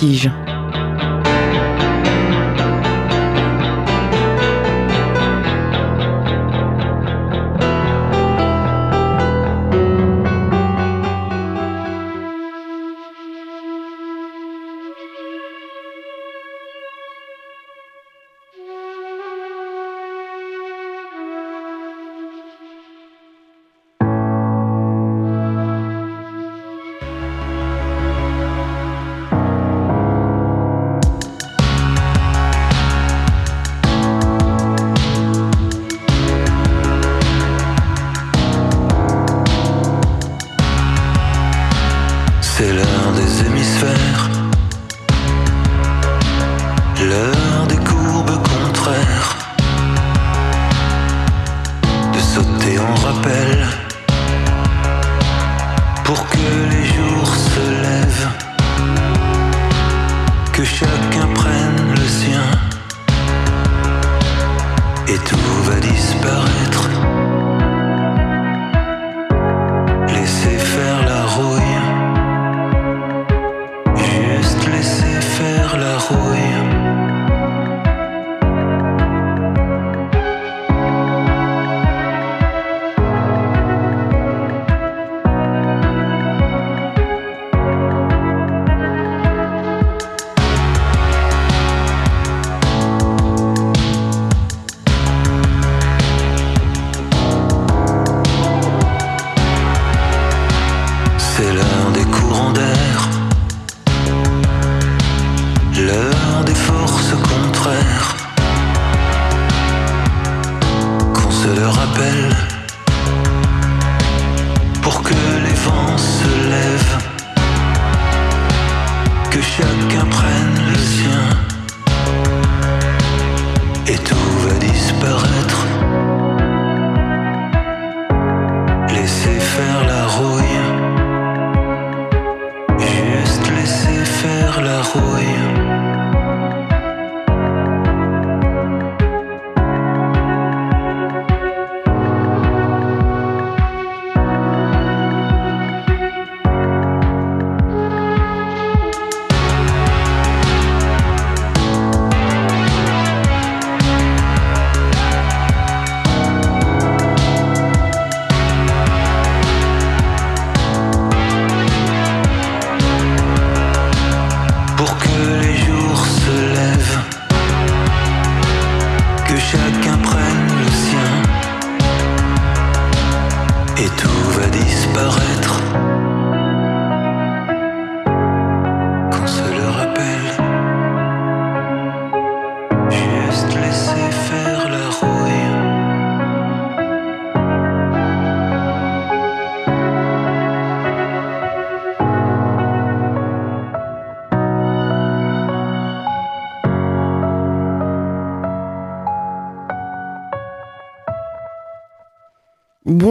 Vertige.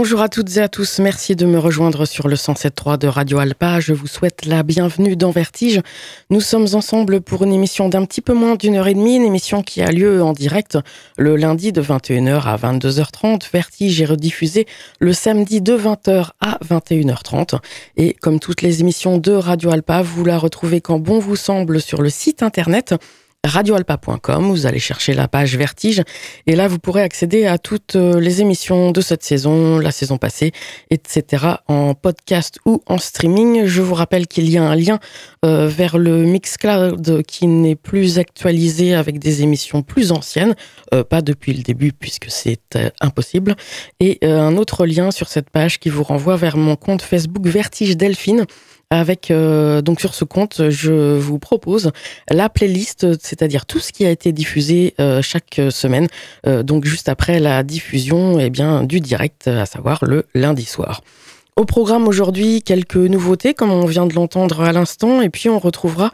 Bonjour à toutes et à tous, merci de me rejoindre sur le 107.3 de Radio Alpa. Je vous souhaite la bienvenue dans Vertige. Nous sommes ensemble pour une émission d'un petit peu moins d'une heure et demie, une émission qui a lieu en direct le lundi de 21h à 22h30. Vertige est rediffusé le samedi de 20h à 21h30. Et comme toutes les émissions de Radio Alpa, vous la retrouvez quand bon vous semble sur le site internet radioalpa.com, vous allez chercher la page Vertige et là vous pourrez accéder à toutes euh, les émissions de cette saison, la saison passée, etc. en podcast ou en streaming. Je vous rappelle qu'il y a un lien euh, vers le Mixcloud qui n'est plus actualisé avec des émissions plus anciennes, euh, pas depuis le début puisque c'est impossible, et un autre lien sur cette page qui vous renvoie vers mon compte Facebook Vertige Delphine avec euh, donc sur ce compte, je vous propose la playlist, c'est-à-dire tout ce qui a été diffusé euh, chaque semaine, euh, donc juste après la diffusion eh bien du direct, à savoir le lundi soir. Au programme aujourd'hui, quelques nouveautés, comme on vient de l'entendre à l'instant, et puis on retrouvera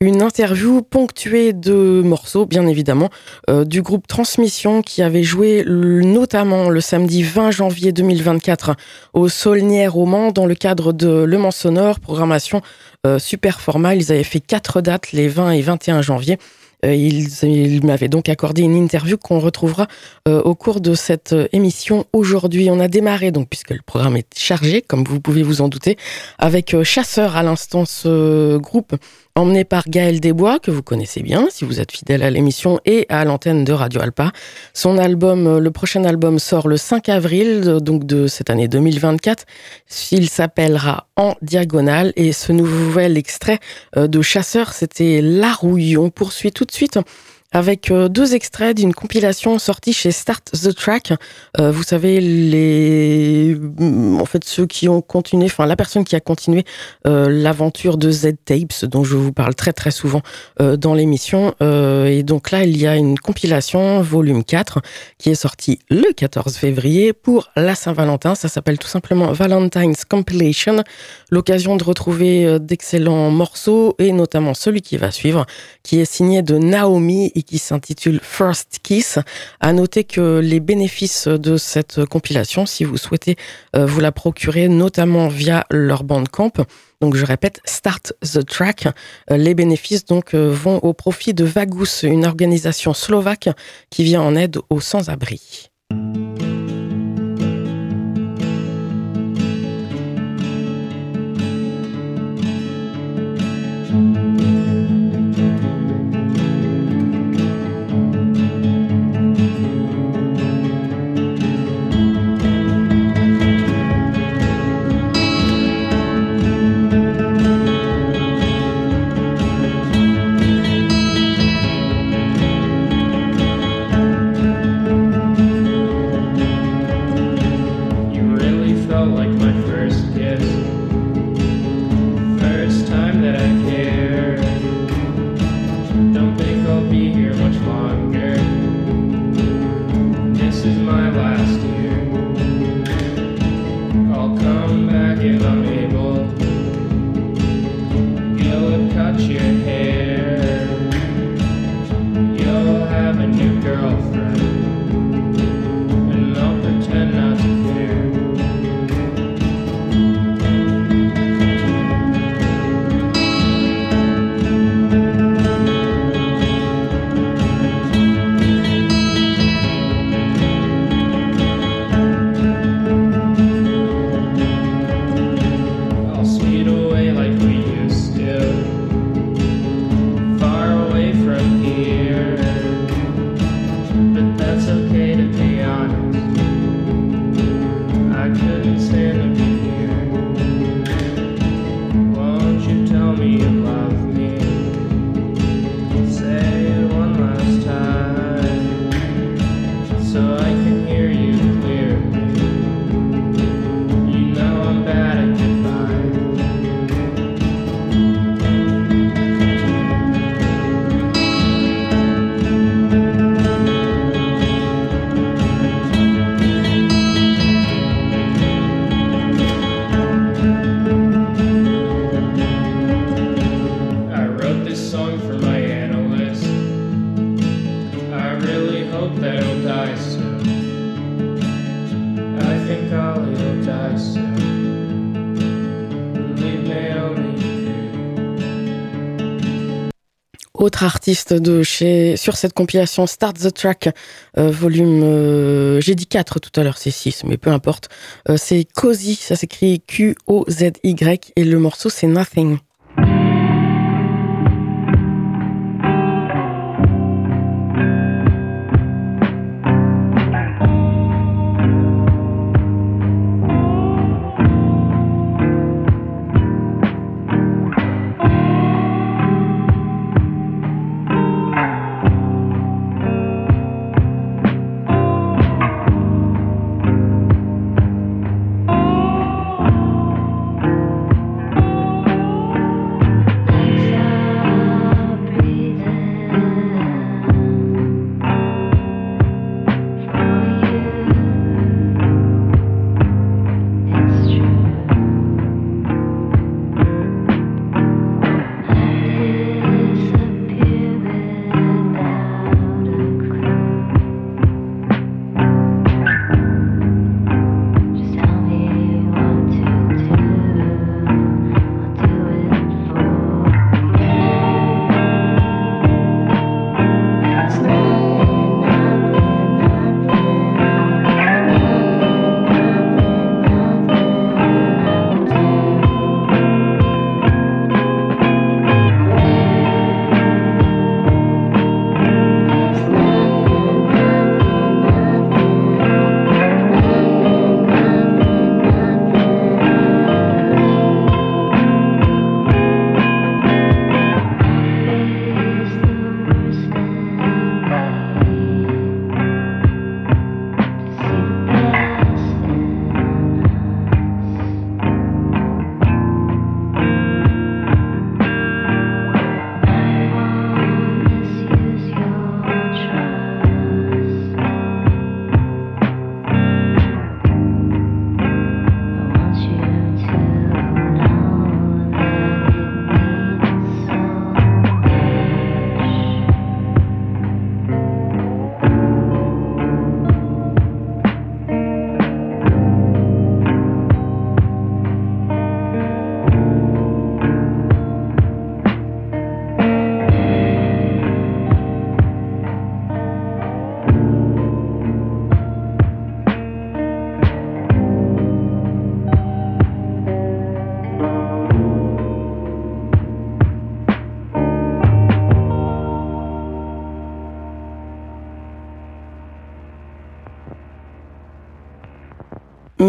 une interview ponctuée de morceaux, bien évidemment, euh, du groupe Transmission qui avait joué notamment le samedi 20 janvier 2024 au Saulnières au Mans dans le cadre de Le Mans Sonore, programmation euh, super formale. Ils avaient fait quatre dates les 20 et 21 janvier. Euh, il, m'avait donc accordé une interview qu'on retrouvera euh, au cours de cette euh, émission aujourd'hui. On a démarré, donc, puisque le programme est chargé, comme vous pouvez vous en douter, avec Chasseur à l'instant, ce groupe emmené par Gaël Desbois, que vous connaissez bien si vous êtes fidèle à l'émission et à l'antenne de Radio Alpa. Son album, euh, le prochain album sort le 5 avril, donc de cette année 2024. Il s'appellera En Diagonale et ce nouvel extrait euh, de Chasseur, c'était La Rouille. On poursuit tout de suite avec euh, deux extraits d'une compilation sortie chez Start the Track. Euh, vous savez, les, en fait, ceux qui ont continué, enfin, la personne qui a continué euh, l'aventure de Z Tapes, dont je vous parle très très souvent dans l'émission. et donc là, il y a une compilation, volume 4, qui est sortie le 14 février pour la Saint-Valentin. Ça s'appelle tout simplement Valentine's Compilation. L'occasion de retrouver d'excellents morceaux et notamment celui qui va suivre, qui est signé de Naomi qui s'intitule First Kiss. À noter que les bénéfices de cette compilation, si vous souhaitez euh, vous la procurer, notamment via leur Bandcamp, donc je répète, Start the Track. Euh, les bénéfices euh, vont au profit de Vagus, une organisation slovaque qui vient en aide aux sans-abri. Artiste de chez sur cette compilation Start the Track euh, volume euh, j'ai dit 4 tout à l'heure c'est 6 mais peu importe. Euh, c'est Cozy ça s'écrit Q O Z Y et le morceau c'est Nothing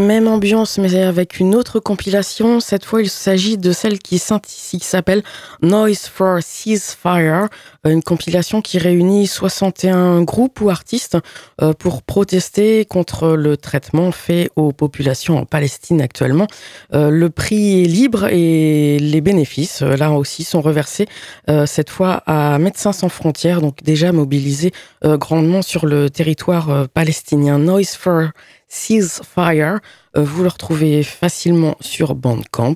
Même ambiance, mais avec une autre compilation. Cette fois, il s'agit de celle qui s'appelle Noise for Ceasefire, une compilation qui réunit 61 groupes ou artistes euh, pour protester contre le traitement fait aux populations en Palestine actuellement. Euh, le prix est libre et les bénéfices, euh, là aussi, sont reversés cette fois à Médecins sans frontières, donc déjà mobilisés grandement sur le territoire palestinien. Noise for Ceasefire. Euh, vous le retrouvez facilement sur Bandcamp.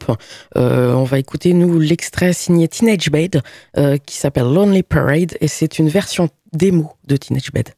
Euh, on va écouter, nous, l'extrait signé Teenage Bed euh, qui s'appelle Lonely Parade et c'est une version démo de Teenage Bed.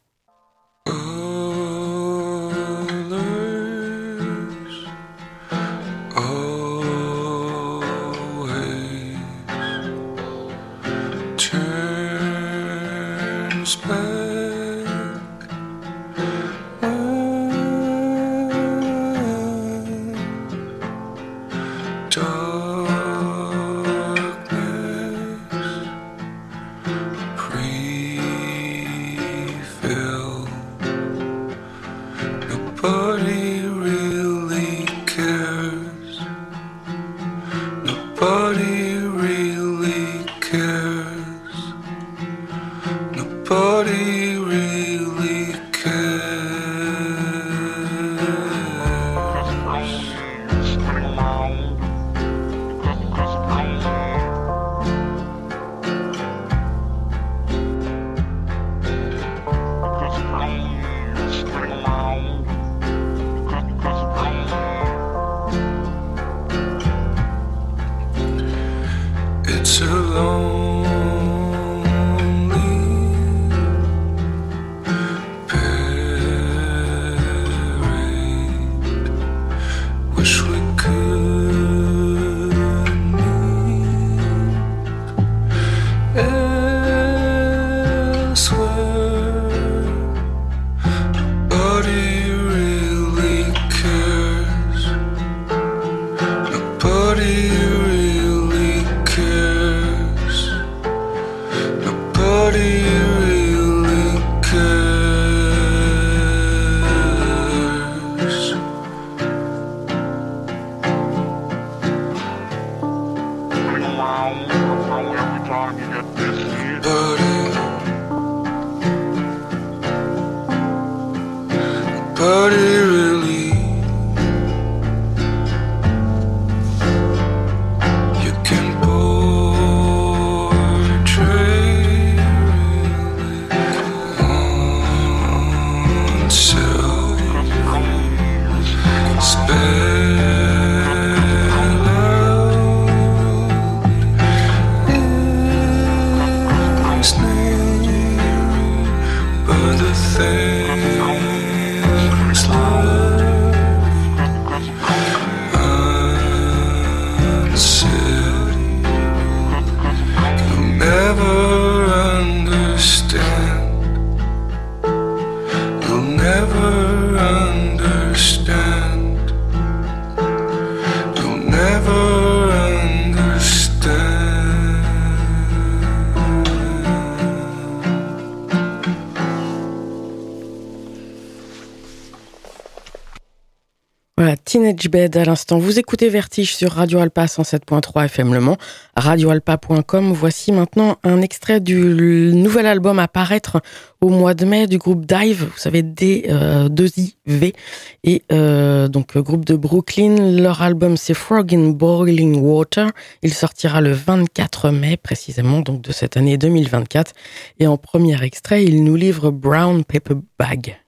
forever. Teenage à l'instant. Vous écoutez Vertige sur Radio Alpa 107.3 FM Le Mans, radioalpa.com. Voici maintenant un extrait du nouvel album à paraître au mois de mai du groupe Dive, vous savez, D2IV, et euh, donc groupe de Brooklyn. Leur album c'est Frog in Boiling Water. Il sortira le 24 mai précisément, donc de cette année 2024. Et en premier extrait, il nous livre Brown Paper Bag.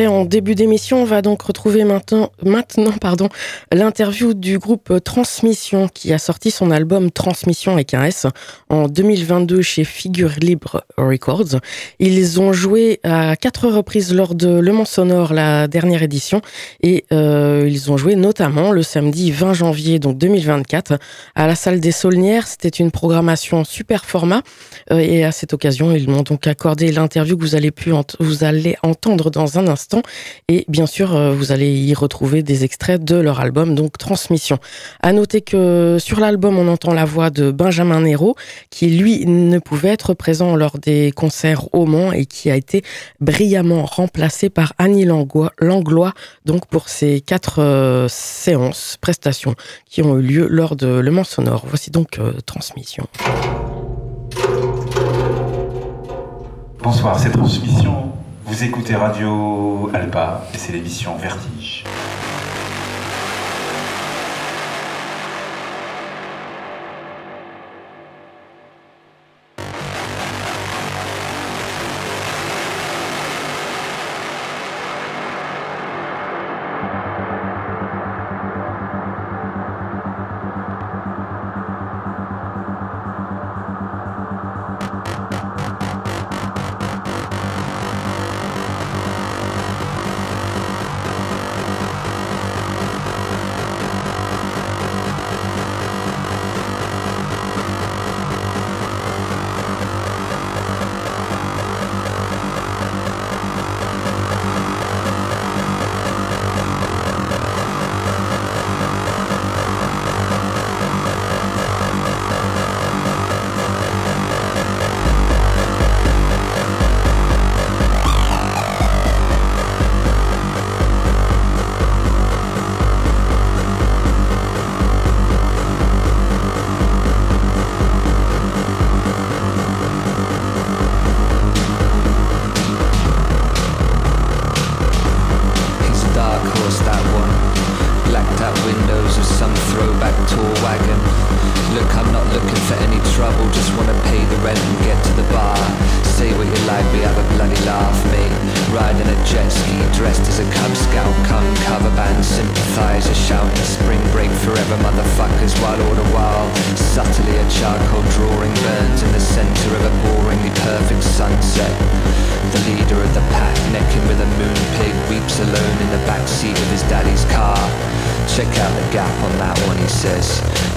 En début d'émission, on va donc retrouver maintenant, maintenant pardon, l'interview du groupe Transmission qui a sorti son album Transmission avec un S en 2022 chez Figure Libre Records. Ils ont joué à quatre reprises lors de Le Mans Sonore, la dernière édition, et euh, ils ont joué notamment le samedi 20 janvier donc 2024 à la salle des Saulnières. C'était une programmation super format euh, et à cette occasion, ils m'ont donc accordé l'interview que vous allez, pu vous allez entendre dans un instant. Et bien sûr, euh, vous allez y retrouver des extraits de leur album, donc Transmission. À noter que sur l'album, on entend la voix de Benjamin Nero, qui lui ne pouvait être présent lors des concerts au Mans et qui a été brillamment remplacé par Annie Langlois, donc pour ces quatre euh, séances, prestations qui ont eu lieu lors de Le Mans Sonore. Voici donc euh, Transmission. Bonsoir, c'est Transmission vous écoutez Radio Alba et c'est l'émission Vertige.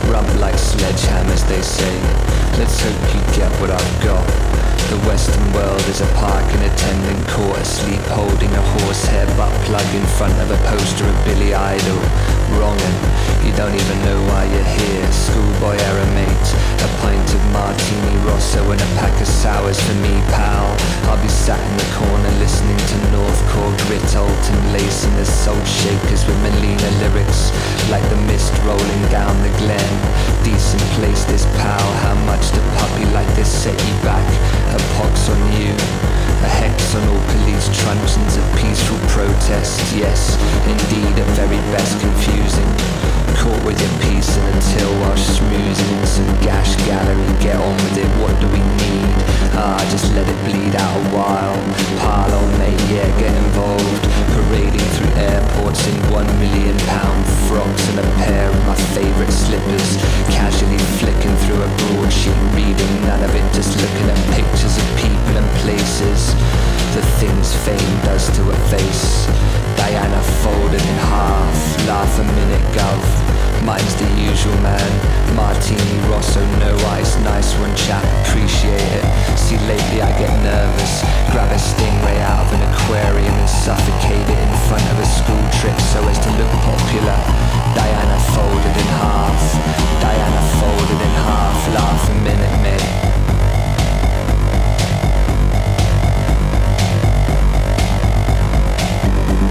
Rub like sledgehammers, they say. Let's hope you get what I've got. The western world is a park and attendant caught asleep holding a horsehair butt plug in front of a poster of Billy Idol. Wrongin', you don't even know why you're here. Schoolboy error mate, a pint of martini rosso and a pack of sours for me, pal. I'll be sat in the corner listening to Northcore grit, Alton lace and the soul shakers with Melina lyrics like the mist rolling down the glen. Decent place this pal, how much the puppy like this set you back? A a pox on you. A hex on all police truncheons of peaceful protest. Yes, indeed, at very best confusing caught with within peace and until our smooth in some gash gallery get on with it what do we need? Ah just let it bleed out a while. Pile on mate yeah get involved. Parading through airports in one million pound frocks and a pair of my favorite slippers. Casually flicking through a broadsheet reading none of it just looking at pictures of people and places. The things fame does to a face. Diana folded in half, laugh a minute, gov. Mine's the usual man. Martini Rosso, no ice, nice one chap, appreciate it. See, lately I get nervous. Grab a stingray out of an aquarium and suffocate it in front of a school trip so as to look popular. Diana folded in half. Diana folded in half. Laugh a minute, mate.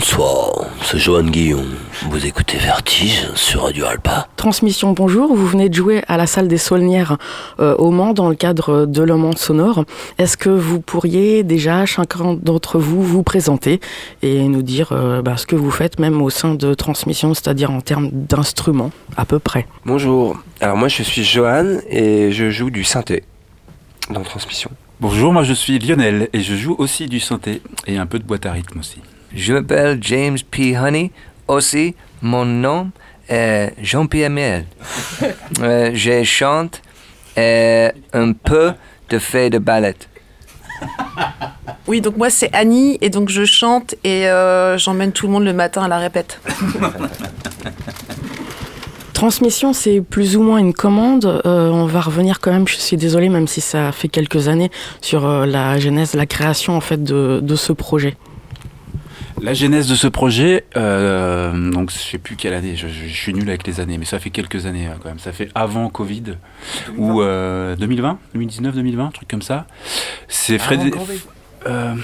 Bonsoir, c'est Johan Guillon. Vous écoutez Vertige sur Radio Alpa. Transmission, bonjour. Vous venez de jouer à la salle des Saulnières euh, au Mans dans le cadre de Le Mans sonore. Est-ce que vous pourriez déjà, chacun d'entre vous, vous présenter et nous dire euh, bah, ce que vous faites même au sein de Transmission, c'est-à-dire en termes d'instruments à peu près? Bonjour, alors moi je suis Johan et je joue du synthé dans Transmission. Bonjour, moi je suis Lionel et je joue aussi du synthé et un peu de boîte à rythme aussi. Je m'appelle James P. Honey. Aussi, mon nom est Jean-Pierre Miel. Euh, je chante et un peu de fait de ballet. Oui, donc moi c'est Annie et donc je chante et euh, j'emmène tout le monde le matin à la répète. Transmission, c'est plus ou moins une commande. Euh, on va revenir quand même, je suis désolée, même si ça fait quelques années, sur euh, la genèse, la création en fait de, de ce projet. La genèse de ce projet, euh, donc je sais plus quelle année, je, je- je suis nul avec les années, mais ça fait quelques années hein, quand même. Ça fait avant Covid ou euh, 2020, 2019, 2020, un truc comme ça. C'est Fred. Euh,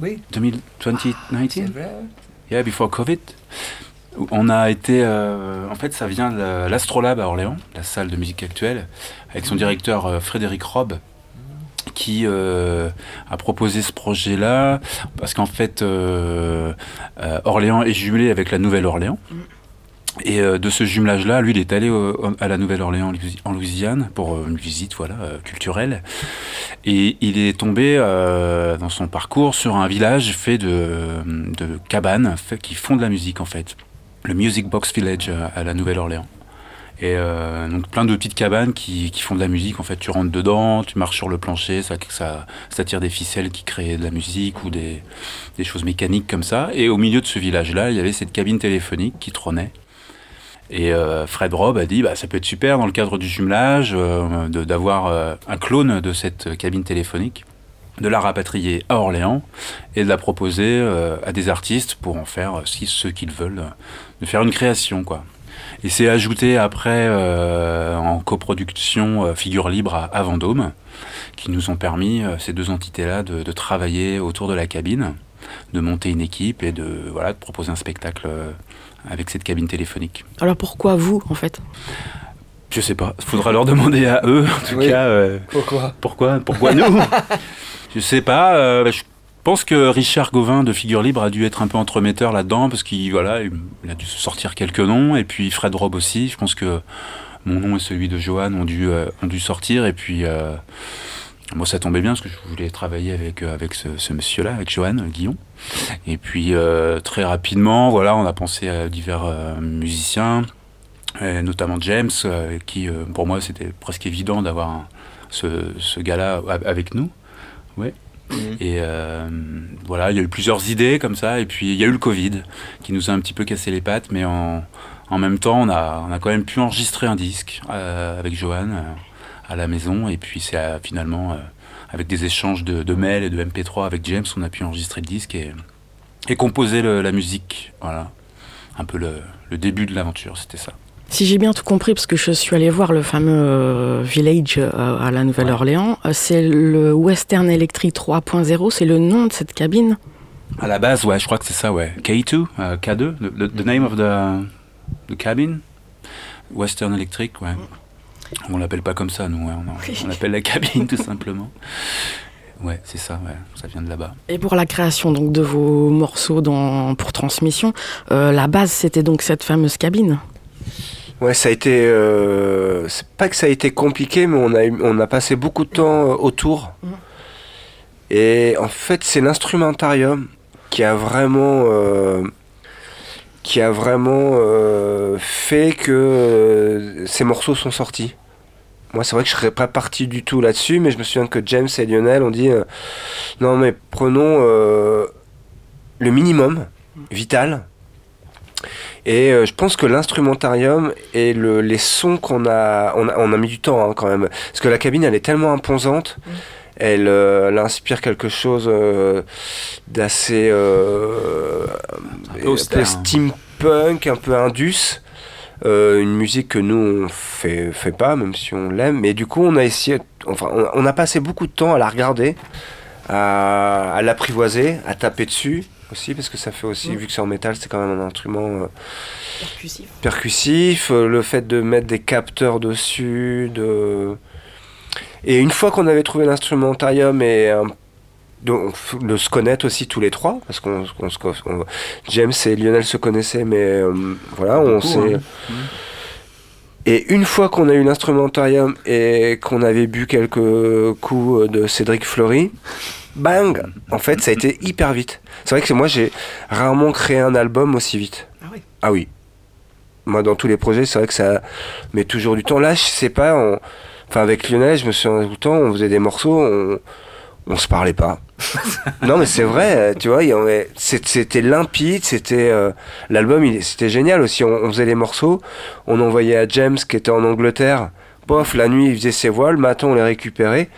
Oui, 2000 2019 vrai. Yeah, before Covid. On a été. euh, en fait, ça vient de l'Astrolabe à Orléans, la salle de musique actuelle, avec son directeur euh, Frédéric Robb, qui euh, a proposé ce projet-là, parce qu'en fait, euh, euh, Orléans est jumelé avec la Nouvelle-Orléans. Et de ce jumelage-là, lui, il est allé à la Nouvelle-Orléans en Louisi- en Louisiane pour une visite voilà, culturelle. Et il est tombé dans son parcours sur un village fait de, cabanes qui font de la musique en fait. Le Music Box Village à la Nouvelle-Orléans. Et euh, donc plein de petites cabanes qui, font de la musique. En fait, tu rentres dedans, tu marches sur le plancher, ça, tire des ficelles qui créent de la musique ou des, choses mécaniques comme ça. Et au milieu de ce village-là, il y avait cette cabine téléphonique qui trônait. Et euh, Fred Robb a dit, bah, ça peut être super dans le cadre du jumelage euh, d'avoir un clone de cette cabine téléphonique, de la rapatrier à Orléans et de la proposer à des artistes pour en faire, ceux qu'ils veulent, de faire une création, quoi. Et c'est ajouté après euh, en coproduction euh, Figure Libre à, à Vendôme, qui nous ont permis, euh, ces deux entités-là, de, de travailler autour de la cabine, de monter une équipe et de, voilà, de proposer un spectacle avec cette cabine téléphonique. Alors pourquoi vous en fait? Je sais pas, il faudra leur demander à eux, en tout Oui. cas. euh, Pourquoi? pourquoi Pourquoi nous? Je sais pas. euh, je pense que Richard Gauvin de Figure Libre a dû être un peu entremetteur là-dedans parce qu'il voilà, il a dû sortir quelques noms et puis Fred Robb aussi. Je pense que mon nom et celui de Johan ont dû euh, sortir et puis euh, moi ça tombait bien parce que je voulais travailler avec euh, avec ce, monsieur-là, avec Johan Guillon. Et puis très rapidement, voilà, on a pensé à divers musiciens, notamment James, qui pour moi c'était presque évident d'avoir ce, ce gars-là avec nous. Ouais. Et euh, voilà, il y a eu plusieurs idées comme ça, et puis il y a eu le Covid qui nous a un petit peu cassé les pattes, mais en, en même temps, on a, on a quand même pu enregistrer un disque euh, avec Johan euh, à la maison, et puis c'est euh, finalement, avec des échanges de, de mails et de MP3 avec James, on a pu enregistrer le disque et, et composer la musique. Voilà, un peu le, le début de l'aventure, c'était ça. Si j'ai bien tout compris, parce que je suis allée voir le fameux euh, Village euh, à la Nouvelle-Orléans, euh, c'est le Western Electric 3.0, c'est le nom de cette cabine À la base, ouais, je crois que c'est ça, ouais. K2, euh, K2, the, the- the name of the, the cabin, Western Electric, ouais. On l'appelle pas comme ça, nous, ouais, on, on l'appelle la cabine, tout simplement. Ouais, c'est ça, ouais, ça vient de là-bas. Et pour la création donc de vos morceaux dans, pour transmission, euh, la base c'était donc cette fameuse cabine? Ouais, ça a été. euh, c'est pas que ça a été compliqué, mais on a, eu- on a passé beaucoup de temps euh, autour. Mhm. Et en fait, c'est l'instrumentarium qui a vraiment. euh, qui a vraiment euh, fait que euh, ces morceaux sont sortis. Moi, c'est vrai que je serais pas parti du tout là-dessus, mais je me souviens que James et Lionel ont dit euh, non, mais prenons euh, le minimum vital. Et euh, je pense que l'instrumentarium et le- les sons qu'on a on, a, on a mis du temps hein, quand même, parce que la cabine elle est tellement imposante, elle, euh, elle inspire quelque chose euh, d'assez euh, hein. steampunk, un peu indus. Euh, une musique que nous on fait, fait pas, même si on l'aime. Mais du coup, on a essayé, enfin, on, on a passé beaucoup de temps à la regarder, à, à l'apprivoiser, à taper dessus, aussi, parce que ça fait aussi, vu que c'est en métal, c'est quand même un instrument euh, Percussif. percussif. euh, le fait de mettre des capteurs dessus, de... Et une fois qu'on avait trouvé l'instrumentarium et un- donc, le se connaître aussi tous les trois, parce qu'on James et Lionel se connaissaient, mais euh, voilà, on s'est... hein. Et une fois qu'on a eu l'instrumentarium et qu'on avait bu quelques coups de Cédric Fleury, bang En fait, ça a été hyper vite. C'est vrai que moi, j'ai rarement créé un album aussi vite. Ah oui. Ah oui. Moi, dans tous les projets, c'est vrai que ça met toujours du temps. Là, je sais pas, on- enfin, avec Lionel, je me souviens tout le temps, on faisait des morceaux, on, on se parlait pas. non, mais c'est vrai, tu vois, avait- c'était limpide, c'était. euh, L'album, il- c'était génial aussi. On, on faisait les morceaux, on envoyait à James qui était en Angleterre. Pof, la nuit, il faisait ses voix, le matin, on les récupérait.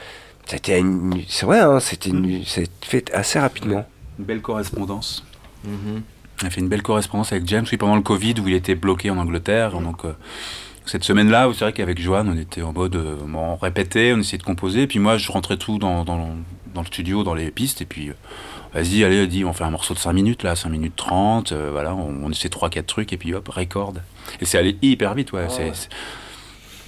C'était une- C'est vrai, hein, c'était une- c'est fait assez rapidement. Une belle correspondance. Mhm. On a fait une belle correspondance avec James, oui, pendant le Covid, où il était bloqué en Angleterre. Donc, euh, cette semaine-là, c'est vrai qu'avec Johan, on était en mode. euh, on répétait, on essayait de composer. Puis moi, je rentrais tout dans, dans, dans le studio, dans les pistes. Et puis, euh, vas-y, allez, dis, on fait un morceau de 5 minutes, là, 5 minutes 30. euh, voilà, on, on essaie 3-4 trucs. Et puis, hop, record. Et c'est allé hyper vite, ouais. c'est,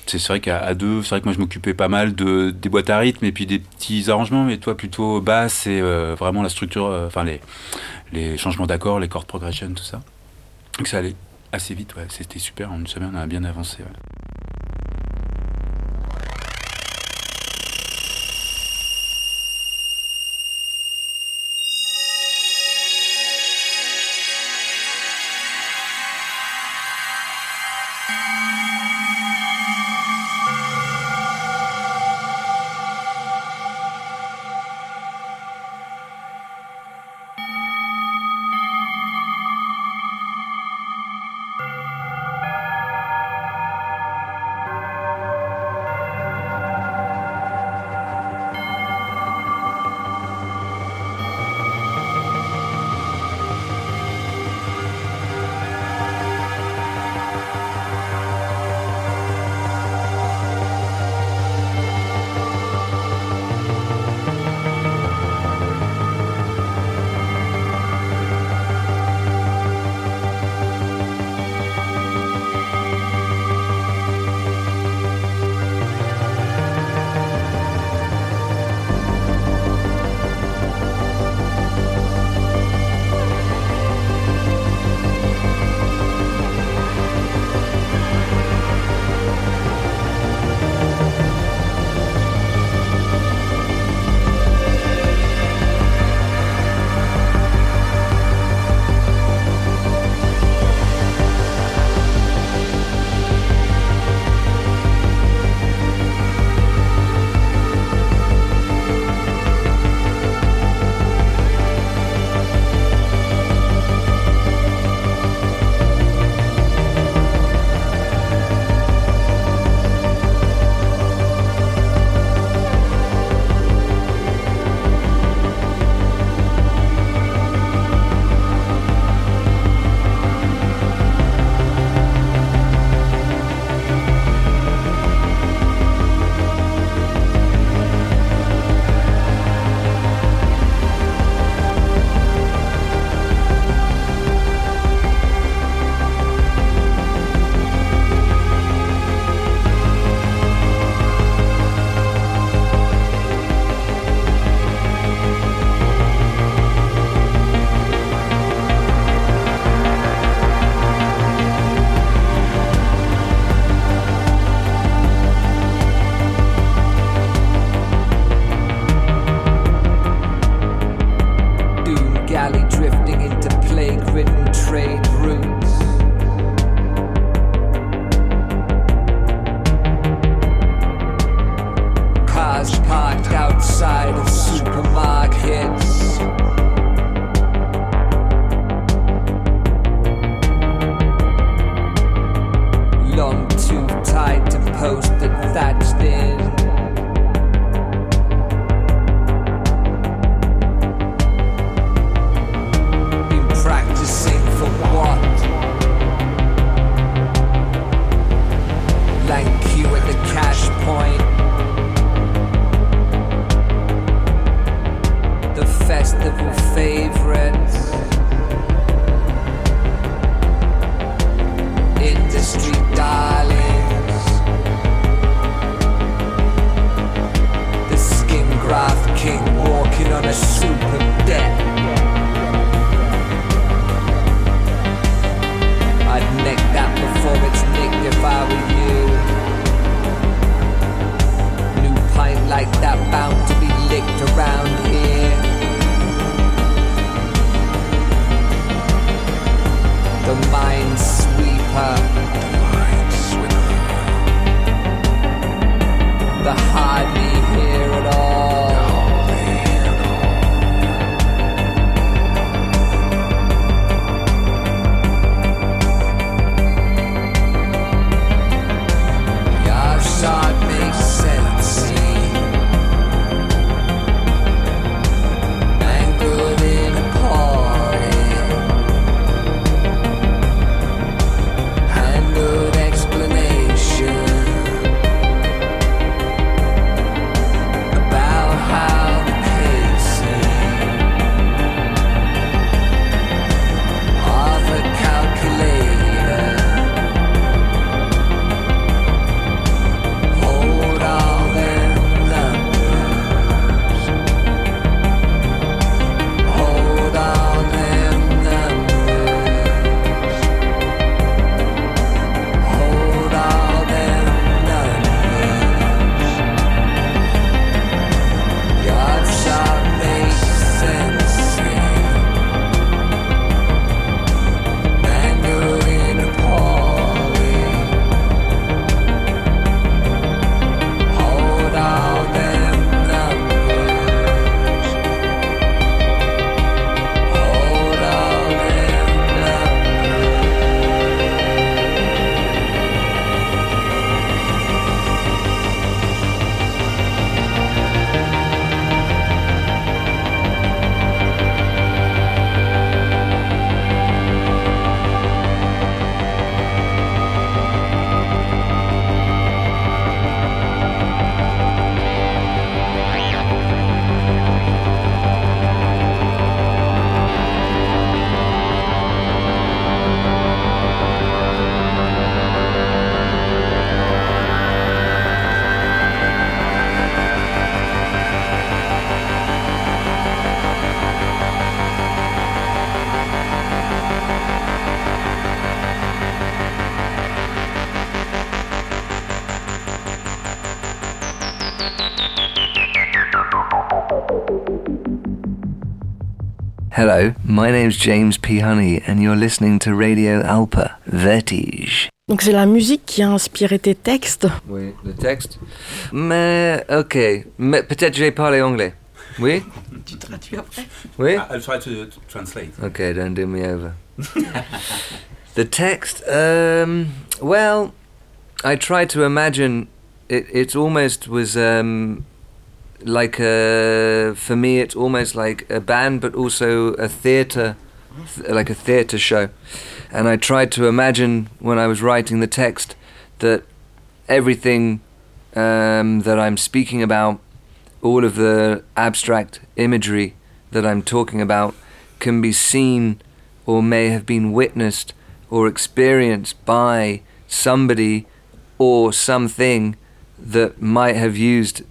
c'est- vrai qu'à deux, c'est vrai que moi je m'occupais pas mal de, des boîtes à rythme et puis des petits arrangements, mais toi plutôt basse et euh, vraiment la structure, euh, enfin les, les changements d'accords, les chord progression, tout ça. Donc ça allait assez vite, ouais. C'était super. En une semaine, on a bien avancé. Hello, my name's James P. Honey, and you're listening to Radio Alpa, Vertige. Donc c'est la musique qui a inspiré tes textes. Oui, le texte. Mais, ok. Mais peut-être j'ai parlé anglais. Oui? Tu traduis après Oui? I'll try to translate. Okay, don't do me over. the text, um, well, I tried to imagine. It. It almost was um, like a. For me, it's almost like a band, but also a theater, th- like a theater show. And I tried to imagine when I was writing the text that everything um, that I'm speaking about, all of the abstract imagery that I'm talking about, can be seen or may have been witnessed or experienced by somebody or something that might have used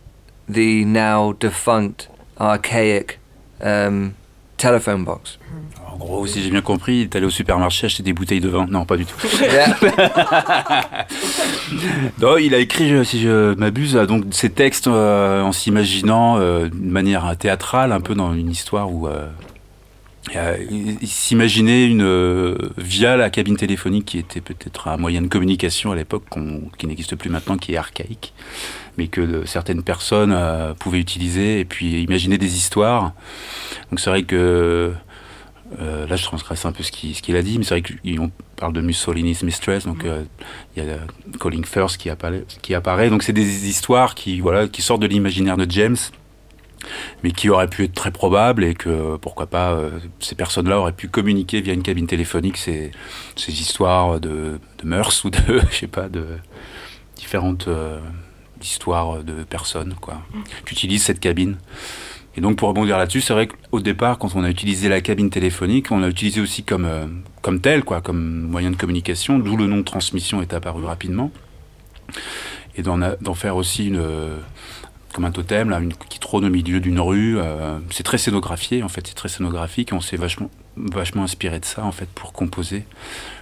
the now defunct archaic um, telephone box. En gros, si j'ai bien compris, il est allé au supermarché acheter des bouteilles de vin. Non, pas du tout. Non, il a écrit, si je m'abuse, donc ces textes euh, en s'imaginant euh, d'une manière théâtrale, un peu dans une histoire où euh, euh, il s'imaginait une euh, via la cabine téléphonique qui était peut-être un moyen de communication à l'époque qui n'existe plus maintenant, qui est archaïque, mais que certaines personnes euh, pouvaient utiliser et puis imaginer des histoires. Donc c'est vrai que euh, là, je transgresse un peu ce qu'il a dit, mais c'est vrai qu'on parle de Mussolini's Mistress, donc euh, il y a Calling First qui apparaît. Qui apparaît. Donc c'est des histoires qui, voilà, qui sortent de l'imaginaire de James, mais qui auraient pu être très probables et que, pourquoi pas, euh, ces personnes-là auraient pu communiquer via une cabine téléphonique ces, ces histoires de, de mœurs ou de, je sais pas, de différentes histoires de personnes, quoi, qui utilisent cette cabine. Et donc pour rebondir là-dessus, c'est vrai qu'au départ, quand on a utilisé la cabine téléphonique, on l'a utilisé aussi comme, euh, comme tel, quoi, comme moyen de communication, d'où le nom de transmission est apparu rapidement. Et d'en faire aussi une, euh, comme un totem, là, une, qui trône au milieu d'une rue. euh, c'est très scénographié, en fait, c'est très scénographique. et On s'est vachement, vachement inspiré de ça, en fait, pour composer.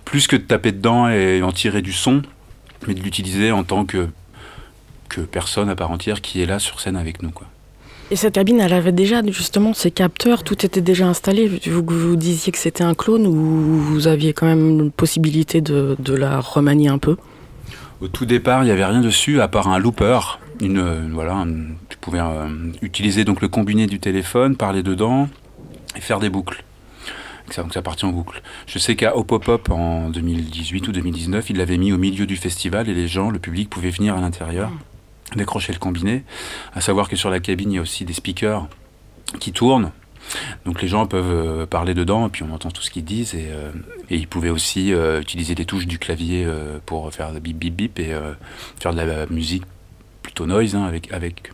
Plus que de taper dedans et en tirer du son, mais de l'utiliser en tant que, que personne à part entière qui est là sur scène avec nous, quoi. Et cette cabine, elle avait déjà justement ses capteurs, tout était déjà installé. Vous, vous disiez que c'était un clone ou vous aviez quand même une possibilité de, de la remanier un peu? Au tout départ, il n'y avait rien dessus à part un looper. Une, euh, voilà, un- tu pouvais euh, utiliser donc le combiné du téléphone, parler dedans et faire des boucles. Donc ça, donc ça partit en boucle. Je sais qu'à Hop Hop Hop en 2018 ou 2019, il l'avait mis au milieu du festival et les gens, le public, pouvait venir à l'intérieur, décrocher le combiné. À savoir que sur la cabine, il y a aussi des speakers qui tournent. Donc les gens peuvent euh, parler dedans et puis on entend tout ce qu'ils disent et, euh, ils pouvaient aussi euh, utiliser les touches du clavier pour faire bip bip bip et faire de la musique plutôt noise hein, avec avec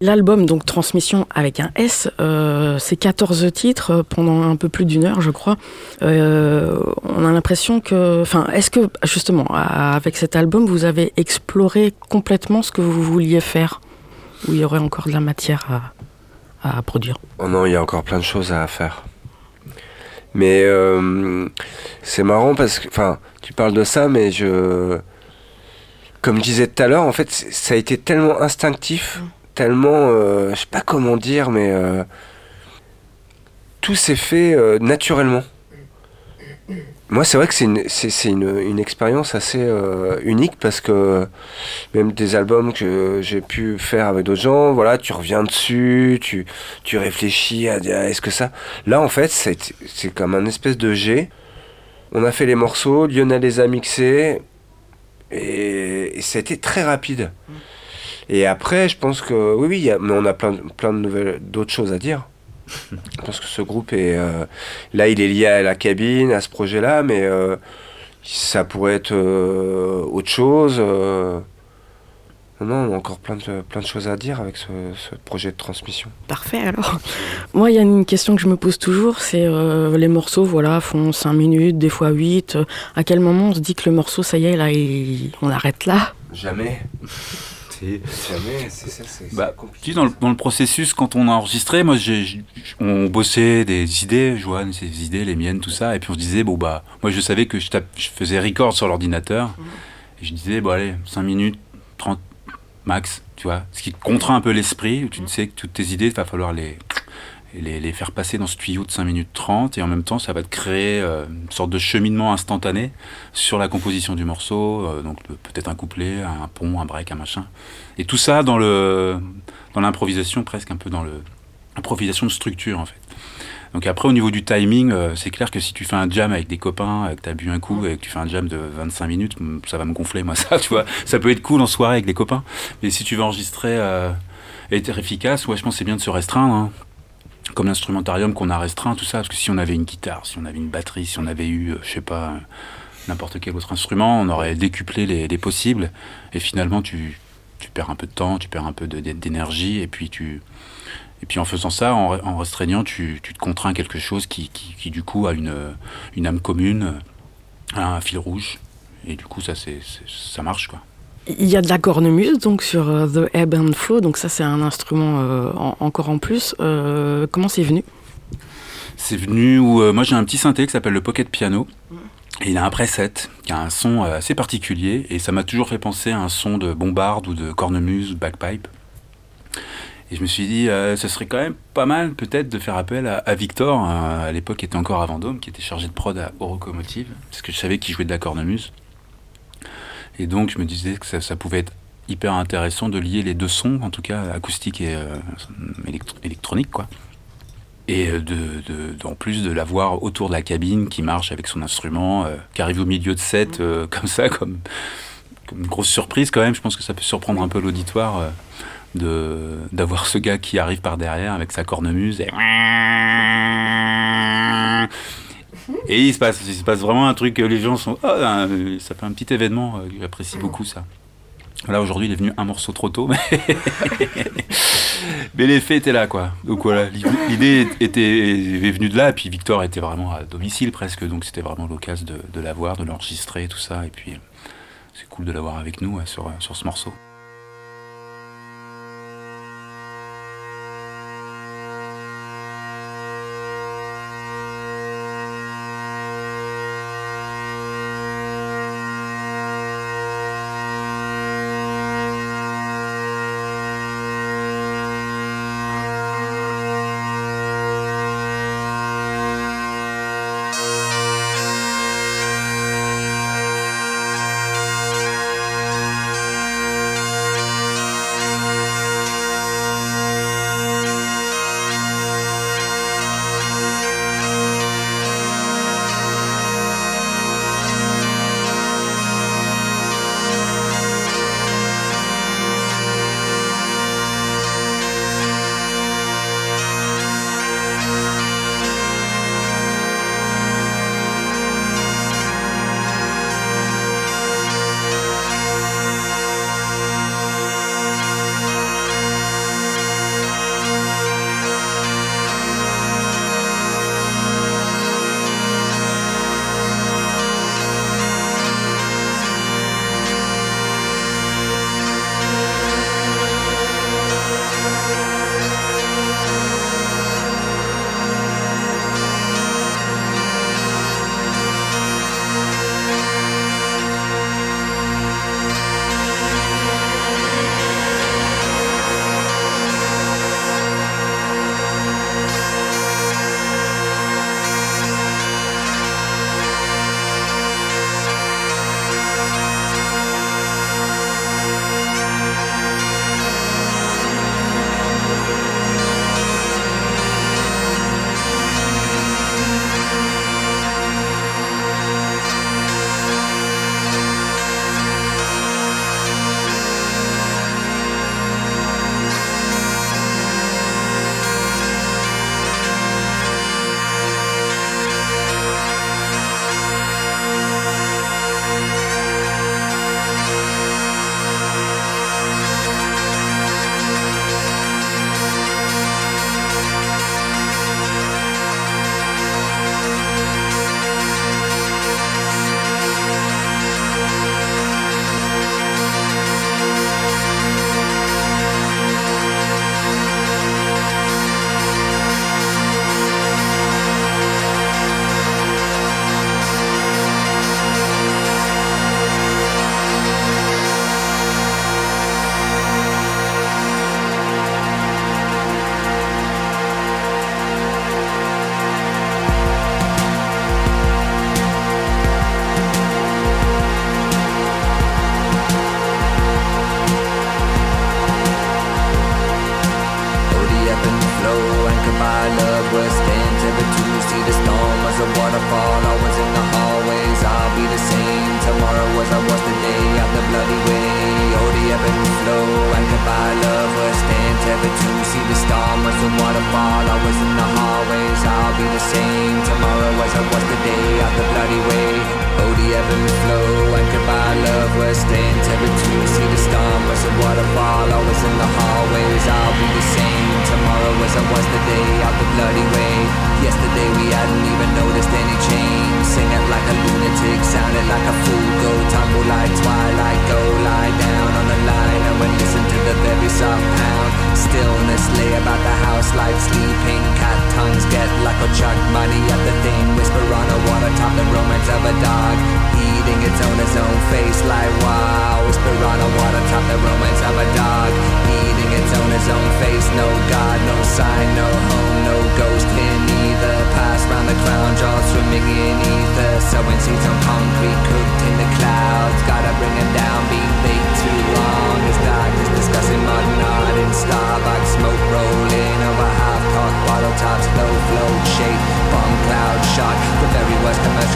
L'album, donc Transmission avec un S, euh, c'est 14 titres euh, pendant un peu plus d'une heure, je crois. Euh, on a l'impression que. Enfin, est-ce que, justement, avec cet album, vous avez exploré complètement ce que vous vouliez faire? Ou il y aurait encore de la matière à, à produire? Oh non, il y a encore plein de choses à faire. Mais euh, c'est marrant parce que, enfin, tu parles de ça, mais je, comme je disais tout à l'heure, en fait, ça a été tellement instinctif, tellement, euh, je sais pas comment dire, mais euh, tout s'est fait euh, naturellement. Moi, c'est vrai que c'est une, expérience assez euh, unique parce que même des albums que j'ai pu faire avec d'autres gens, voilà, tu reviens dessus, tu, tu réfléchis à dire est-ce que ça? Là, en fait, c'est, comme un espèce de G. On a fait les morceaux, Lionel les a mixés et, et été très rapide. Et après, je pense que oui, oui, il y a- mais on a plein, plein de nouvelles, d'autres choses à dire. Je pense que ce groupe est euh, là, il est lié à la cabine, à ce projet-là, mais euh, ça pourrait être euh, autre chose. euh. Non, non, on a encore plein de, plein de choses à dire avec ce, ce projet de transmission. Parfait alors. Moi, il y a une question que je me pose toujours, c'est euh, les morceaux, voilà, font 5 minutes, des fois 8. À quel moment on se dit que le morceau, ça y est, là, il- on arrête là? Jamais. C'est Bah, compliqué. Dans le, dans le processus, quand on a enregistré, moi, on bossait des idées, Joanne, ses idées, les miennes, tout ça, et puis on se disait, bon, bah, moi, je savais que je, tape, je faisais record sur l'ordinateur, et je disais, bon, allez, 5 minutes, 30 max, tu vois, ce qui contraint un peu l'esprit, où tu sais que toutes tes idées, il va falloir les, et les, les faire passer dans ce tuyau de 5 minutes 30 et en même temps ça va te créer euh, une sorte de cheminement instantané sur la composition du morceau, euh, donc pe- peut-être un couplet, un pont, un break, un machin. Et tout ça dans le dans l'improvisation presque un peu dans le improvisation de structure en fait. Donc après au niveau du timing, euh, c'est clair que si tu fais un jam avec des copains, que tu as bu un coup et que tu fais un jam de 25 minutes, ça va me gonfler moi ça, tu vois. Ça peut être cool en soirée avec des copains, mais si tu veux enregistrer et être efficace, ouais, je pense que c'est bien de se restreindre. hein comme l'instrumentarium qu'on a restreint, tout ça, parce que si on avait une guitare, si on avait une batterie, si on avait eu, euh, je sais pas, n'importe quel autre instrument, on aurait décuplé les, les possibles, et finalement tu, perds un peu de temps, tu perds un peu d'énergie, et puis tu... Et puis en faisant ça, en, re- en restreignant, tu, tu te contrains quelque chose qui, qui, du coup a une, une âme commune, un fil rouge, et du coup ça, c'est- ça marche quoi. Il y a de la cornemuse donc sur euh, The Ebb and Flow, donc ça c'est un instrument euh, en- encore en plus. Euh, comment c'est venu? C'est venu où moi j'ai un petit synthé qui s'appelle le Pocket Piano. Et il a un preset qui a un son assez particulier et ça m'a toujours fait penser à un son de bombarde ou de cornemuse ou bagpipe. Et je me suis dit, ce serait quand même pas mal peut-être de faire appel à, Victor, euh, à l'époque qui était encore à Vendôme, qui était chargé de prod à Orocomotive, parce que je savais qu'il jouait de la cornemuse. Et donc je me disais que ça, ça pouvait être hyper intéressant de lier les deux sons, en tout cas acoustique et euh, électro- électronique, quoi et euh, de, de- de- en plus de l'avoir autour de la cabine qui marche avec son instrument, euh, qui arrive au milieu de set euh, comme ça, comme, comme une grosse surprise quand même. Je pense que ça peut surprendre un peu l'auditoire de d'avoir ce gars qui arrive par derrière avec sa cornemuse et et il se passe il se passe vraiment un truc que les gens sont oh, ça fait un petit événement euh, j'apprécie beaucoup ça. Là aujourd'hui il est venu un morceau trop tôt mais mais l'effet était là, quoi. Donc voilà, l'idée était est venue de là, et puis Victor était vraiment à domicile presque, donc c'était vraiment l'occasion de, de l'avoir, de l'enregistrer, tout ça, et puis c'est cool de l'avoir avec nous sur, sur ce morceau.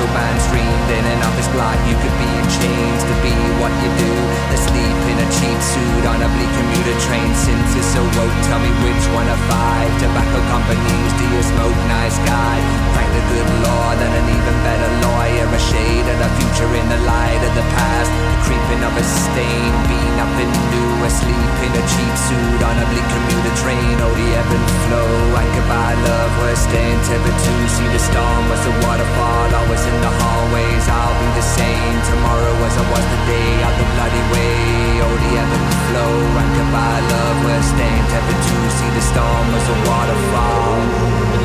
Band an office block. You could be in chains to be what you do. Asleep in a cheap suit on a bleak commuter train. Since it's so woke, tell me which one of five tobacco companies do you smoke? Nice guy, thank the good Lord, and an even better lawyer. A shade of the future in the light of the past. The creeping of a stain, being up and new. Asleep in a cheap suit on a bleak commuter train. Oh, the ebb and flow, and goodbye, love. We're staying to see the storm was the waterfall. I was in the hallways, I'll be the same tomorrow as I was the day of the bloody way. Oh, the ebb and flow, and goodbye, love. We're staying tethered to see the storm was a waterfall.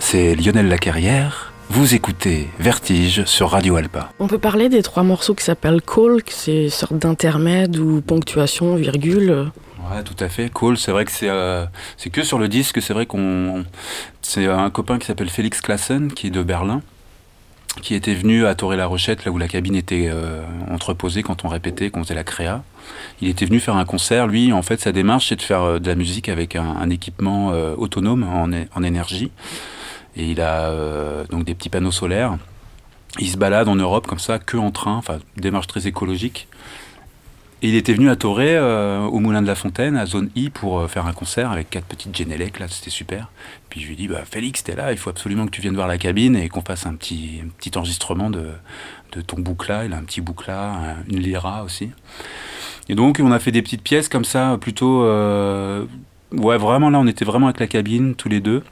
C'est Lionel Lacarrière. Vous écoutez Vertige sur Radio Alpa. On peut parler des trois morceaux qui s'appellent Call, que c'est une sorte d'intermède ou ponctuation, virgule. Ouais, tout à fait. Cool, c'est vrai que c'est euh, c'est que sur le disque, c'est vrai qu'on. C'est un copain qui s'appelle Félix Klassen, qui est de Berlin, qui était venu à Toré-la-Rochette, là où la cabine était euh, entreposée quand on répétait, quand on faisait la créa. Il était venu faire un concert. Lui, en fait, sa démarche, c'est de faire euh, de la musique avec un, équipement euh, autonome en, en énergie. Et il a donc des petits panneaux solaires. Il se balade en Europe comme ça, que en train, enfin, démarche très écologique. Et il était venu à Toré, euh, au Moulin de la Fontaine, à Zone I, pour euh, faire un concert avec quatre petites Genelec, là, c'était super. Puis je lui ai dit, bah, Félix, t'es là, il faut absolument que tu viennes voir la cabine et qu'on fasse un petit, petit enregistrement de, de ton boucla. Il a un petit boucla, un- une lyra aussi. Et donc, on a fait des petites pièces comme ça, plutôt. euh, ouais, vraiment, là, on était vraiment avec la cabine, tous les deux.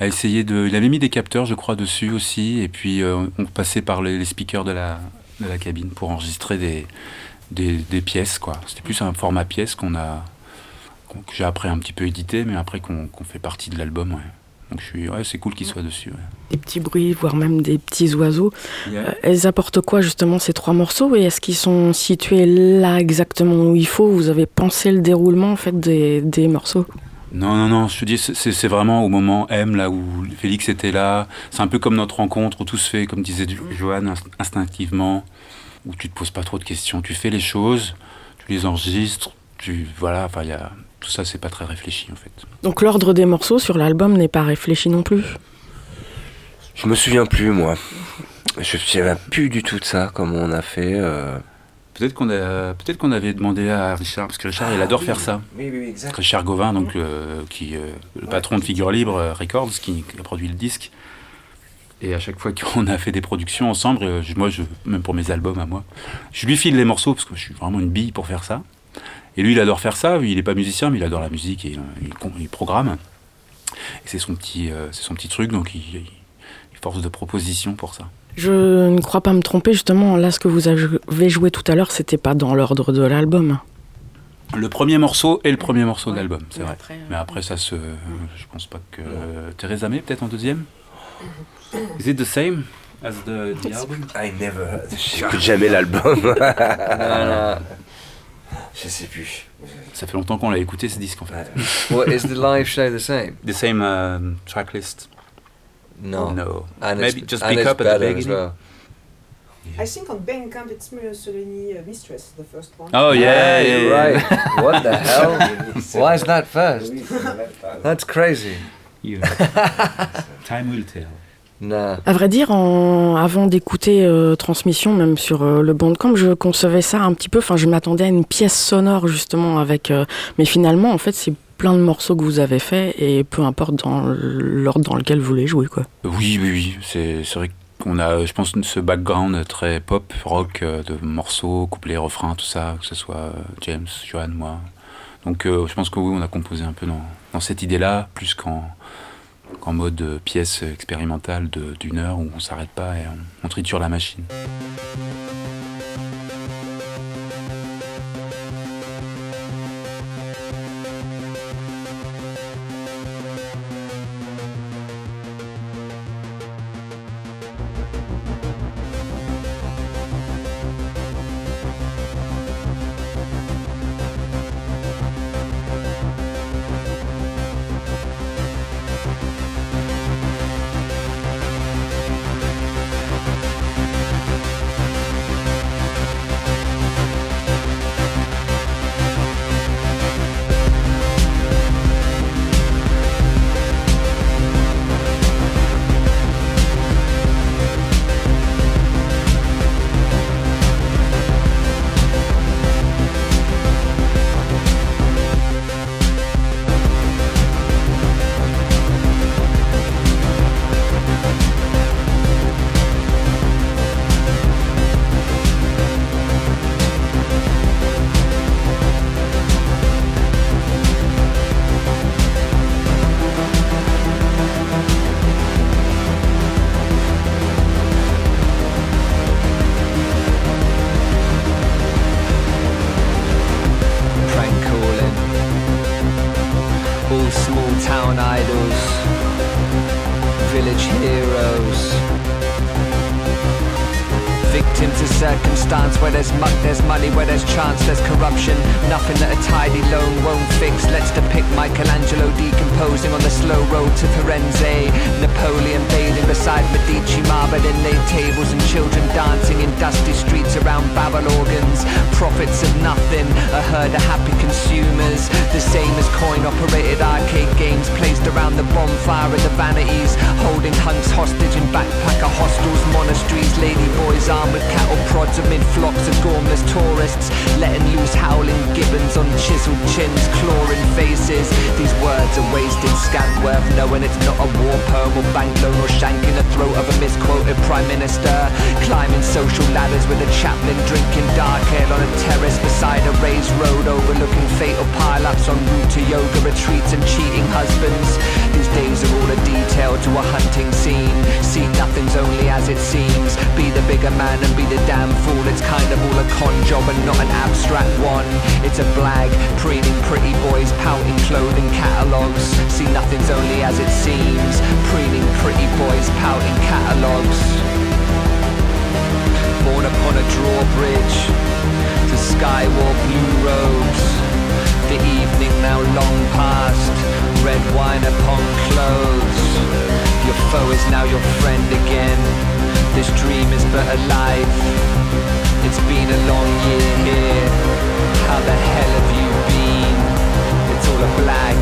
À essayer de. Il avait mis des capteurs, je crois, dessus aussi. Et puis, on passait par les speakers de la, de la cabine pour enregistrer des, des, des pièces, quoi. C'était plus un format pièce qu'on a. que j'ai après un petit peu édité, mais après qu'on fait partie de l'album, ouais. Donc, je suis. Ouais, c'est cool qu'il soit dessus, ouais. Des petits bruits, voire même des petits oiseaux. Euh, elles apportent quoi justement ces trois morceaux? Et est-ce qu'ils sont situés là exactement où il faut? Vous avez pensé le déroulement en fait des, des morceaux? Non, non, non, je te dis, c'est- vraiment au moment M, là où Félix était là. C'est un peu comme notre rencontre où tout se fait, comme disait Jo- Johan, inst- instinctivement, où tu te poses pas trop de questions. Tu fais les choses, tu les enregistres, tu. Voilà, enfin, il y a. Tout ça, c'est pas très réfléchi en fait. Donc l'ordre des morceaux sur l'album n'est pas réfléchi non plus? Je me souviens plus, moi. Je ne me souviens plus du tout de ça, comment on a fait. euh. Peut-être qu'on a, peut-être qu'on avait demandé à Richard, parce que Richard, il adore faire ça. Oui, oui, exact. Richard Gauvin, donc le, qui, euh, le patron de Figure Libre euh, Records, qui, qui a produit le disque. Et à chaque fois qu'on a fait des productions ensemble, euh, je- moi, je, même pour mes albums à moi, je lui file les morceaux parce que je suis vraiment une bille pour faire ça. Et lui, il adore faire ça. Il n'est pas musicien, mais il adore la musique et euh, il, programme. Et c'est son petit, euh, c'est son petit truc, donc il, il il force de proposition pour ça. Je ne crois pas me tromper, justement, là, ce que vous avez joué tout à l'heure, c'était pas dans l'ordre de l'album. Le premier morceau est le premier morceau de l'album, c'est vrai. après, euh, Mais après, ça se. Je pense pas que. Theresa May, peut-être en deuxième? Is it the same as the, the album? I never. J'écoute jamais l'album. Je sais plus. Ça fait longtemps qu'on l'a écouté ce disque en fait. What is the live show the same? The same um, tracklist? No. No. And Maybe just pick up at the beginning? well. I think on Bandcamp it's Mussolini uh, Mistress, the first one. Oh yeah, Yeah, yeah. right. what the hell? Why is that first? That's crazy. You- Time will tell. À vrai dire, en- avant d'écouter euh, Transmission, même sur euh, le Bandcamp, je concevais ça un petit peu. Enfin, je m'attendais à une pièce sonore justement avec. euh, mais finalement, en fait, c'est plein de morceaux que vous avez faits et peu importe dans l'ordre dans lequel vous les jouez, quoi. Oui, oui, oui. C'est vrai qu'on a, je pense, ce background très pop, rock, euh, de morceaux, couplets, refrains, tout ça, que ce soit James, Johan, moi. Donc euh, je pense que oui, on a composé un peu dans, dans cette idée-là, plus qu'en qu'en mode euh, pièce expérimentale d'une heure où on s'arrête pas et on, on triture la machine. On a terrace beside a raised road overlooking fatal pileups on route to yoga retreats and cheating husbands. These days are all a detail to a hunting scene. See nothing's only as it seems. Be the bigger man and be the damn fool. It's kind of all a con job and not an abstract one. It's a blag, preening pretty boys, pouting clothing catalogues. See nothing's only as it seems. Preening pretty boys, pouting catalogues. Born upon a drawbridge to skywalk blue robes. The evening now long past, red wine upon clothes. Your foe is now your friend again. This dream is but a life. It's been a long year here. How the hell have you been? It's all a blag.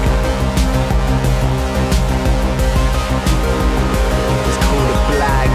It's called a blag.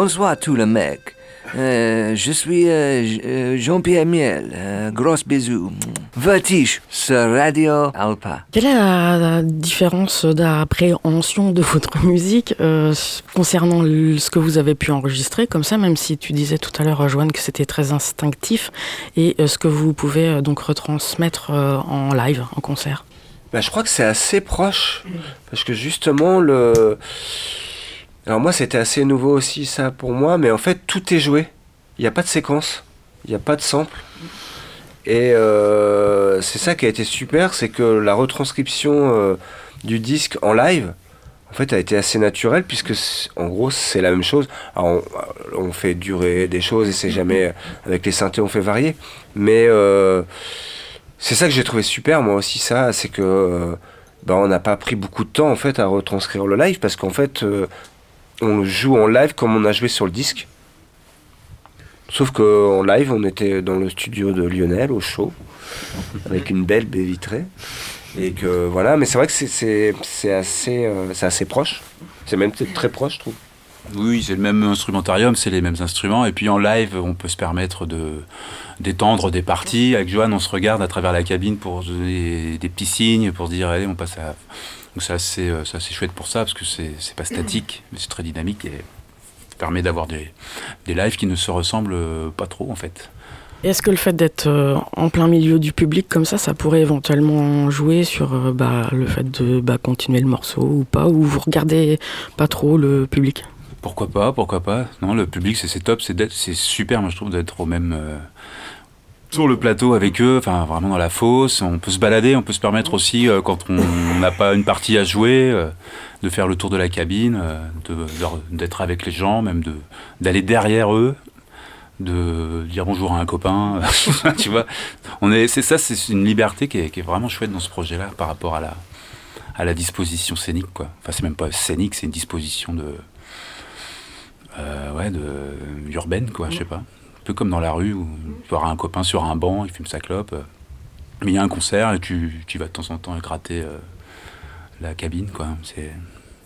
Bonsoir tout le mec. Euh, je suis euh, euh, Jean-Pierre Miel. Euh, gros bisous. Vertige sur Radio Alpa. Quelle est la, la différence d'appréhension de votre musique euh, concernant le- ce que vous avez pu enregistrer, comme ça, même si tu disais tout à l'heure, euh, Joanne, que c'était très instinctif, et euh, ce que vous pouvez euh, donc retransmettre euh, en live, en concert? Bah, je crois que c'est assez proche. Parce que justement, le. Alors, moi, c'était assez nouveau aussi, ça, pour moi. Mais en fait, tout est joué. Il n'y a pas de séquence. Il n'y a pas de sample. Et euh, c'est ça qui a été super c'est que la retranscription euh, du disque en live, en fait, a été assez naturelle. Puisque, en gros, c'est la même chose. Alors, on, fait durer des choses et c'est jamais. Avec les synthés, on fait varier. Mais. euh, c'est ça que j'ai trouvé super, moi aussi, ça, c'est que bah, on n'a pas pris beaucoup de temps en fait à retranscrire le live parce qu'en fait, on joue en live comme on a joué sur le disque. Sauf qu'en live, on était dans le studio de Lionel au show avec une belle baie vitrée. Et que voilà, mais c'est vrai que c'est- assez, euh, assez proche. C'est même très proche, je trouve. Oui, c'est le même instrumentarium, c'est les mêmes instruments. Et puis en live, on peut se permettre de d'étendre des parties. Avec Johan, on se regarde à travers la cabine pour donner des petits signes, pour se dire, allez, on passe à. Donc c'est assez, euh, c'est assez chouette pour ça, parce que c'est pas statique, mais c'est très dynamique et ça permet d'avoir des, des lives qui ne se ressemblent euh, pas trop, en fait. Est-ce que le fait d'être euh, en plein milieu du public comme ça, ça pourrait éventuellement jouer sur bah, le fait de bah, continuer le morceau ou pas, ou vous regardez pas trop le public? Pourquoi pas, pourquoi pas? Non, le public, c'est top, c'est super, moi je trouve, d'être au même. euh, sur le plateau avec eux, enfin vraiment dans la fosse, on peut se balader, on peut se permettre aussi, euh, quand on n'a pas une partie à jouer, euh, de faire le tour de la cabine, euh, d'être avec les gens, même d'aller derrière eux, de dire bonjour à un copain, tu vois. On est, c'est ça, c'est une liberté qui est, qui est vraiment chouette dans ce projet-là par rapport à la, à la disposition scénique, quoi. Enfin, c'est même pas scénique, c'est une disposition de, ouais, de urbaine, quoi, je sais pas. Peu comme dans la rue où tu auras un copain sur un banc, il fume sa clope, euh, mais il y a un concert et tu, tu vas de temps en temps gratter euh, la cabine, quoi. C'est,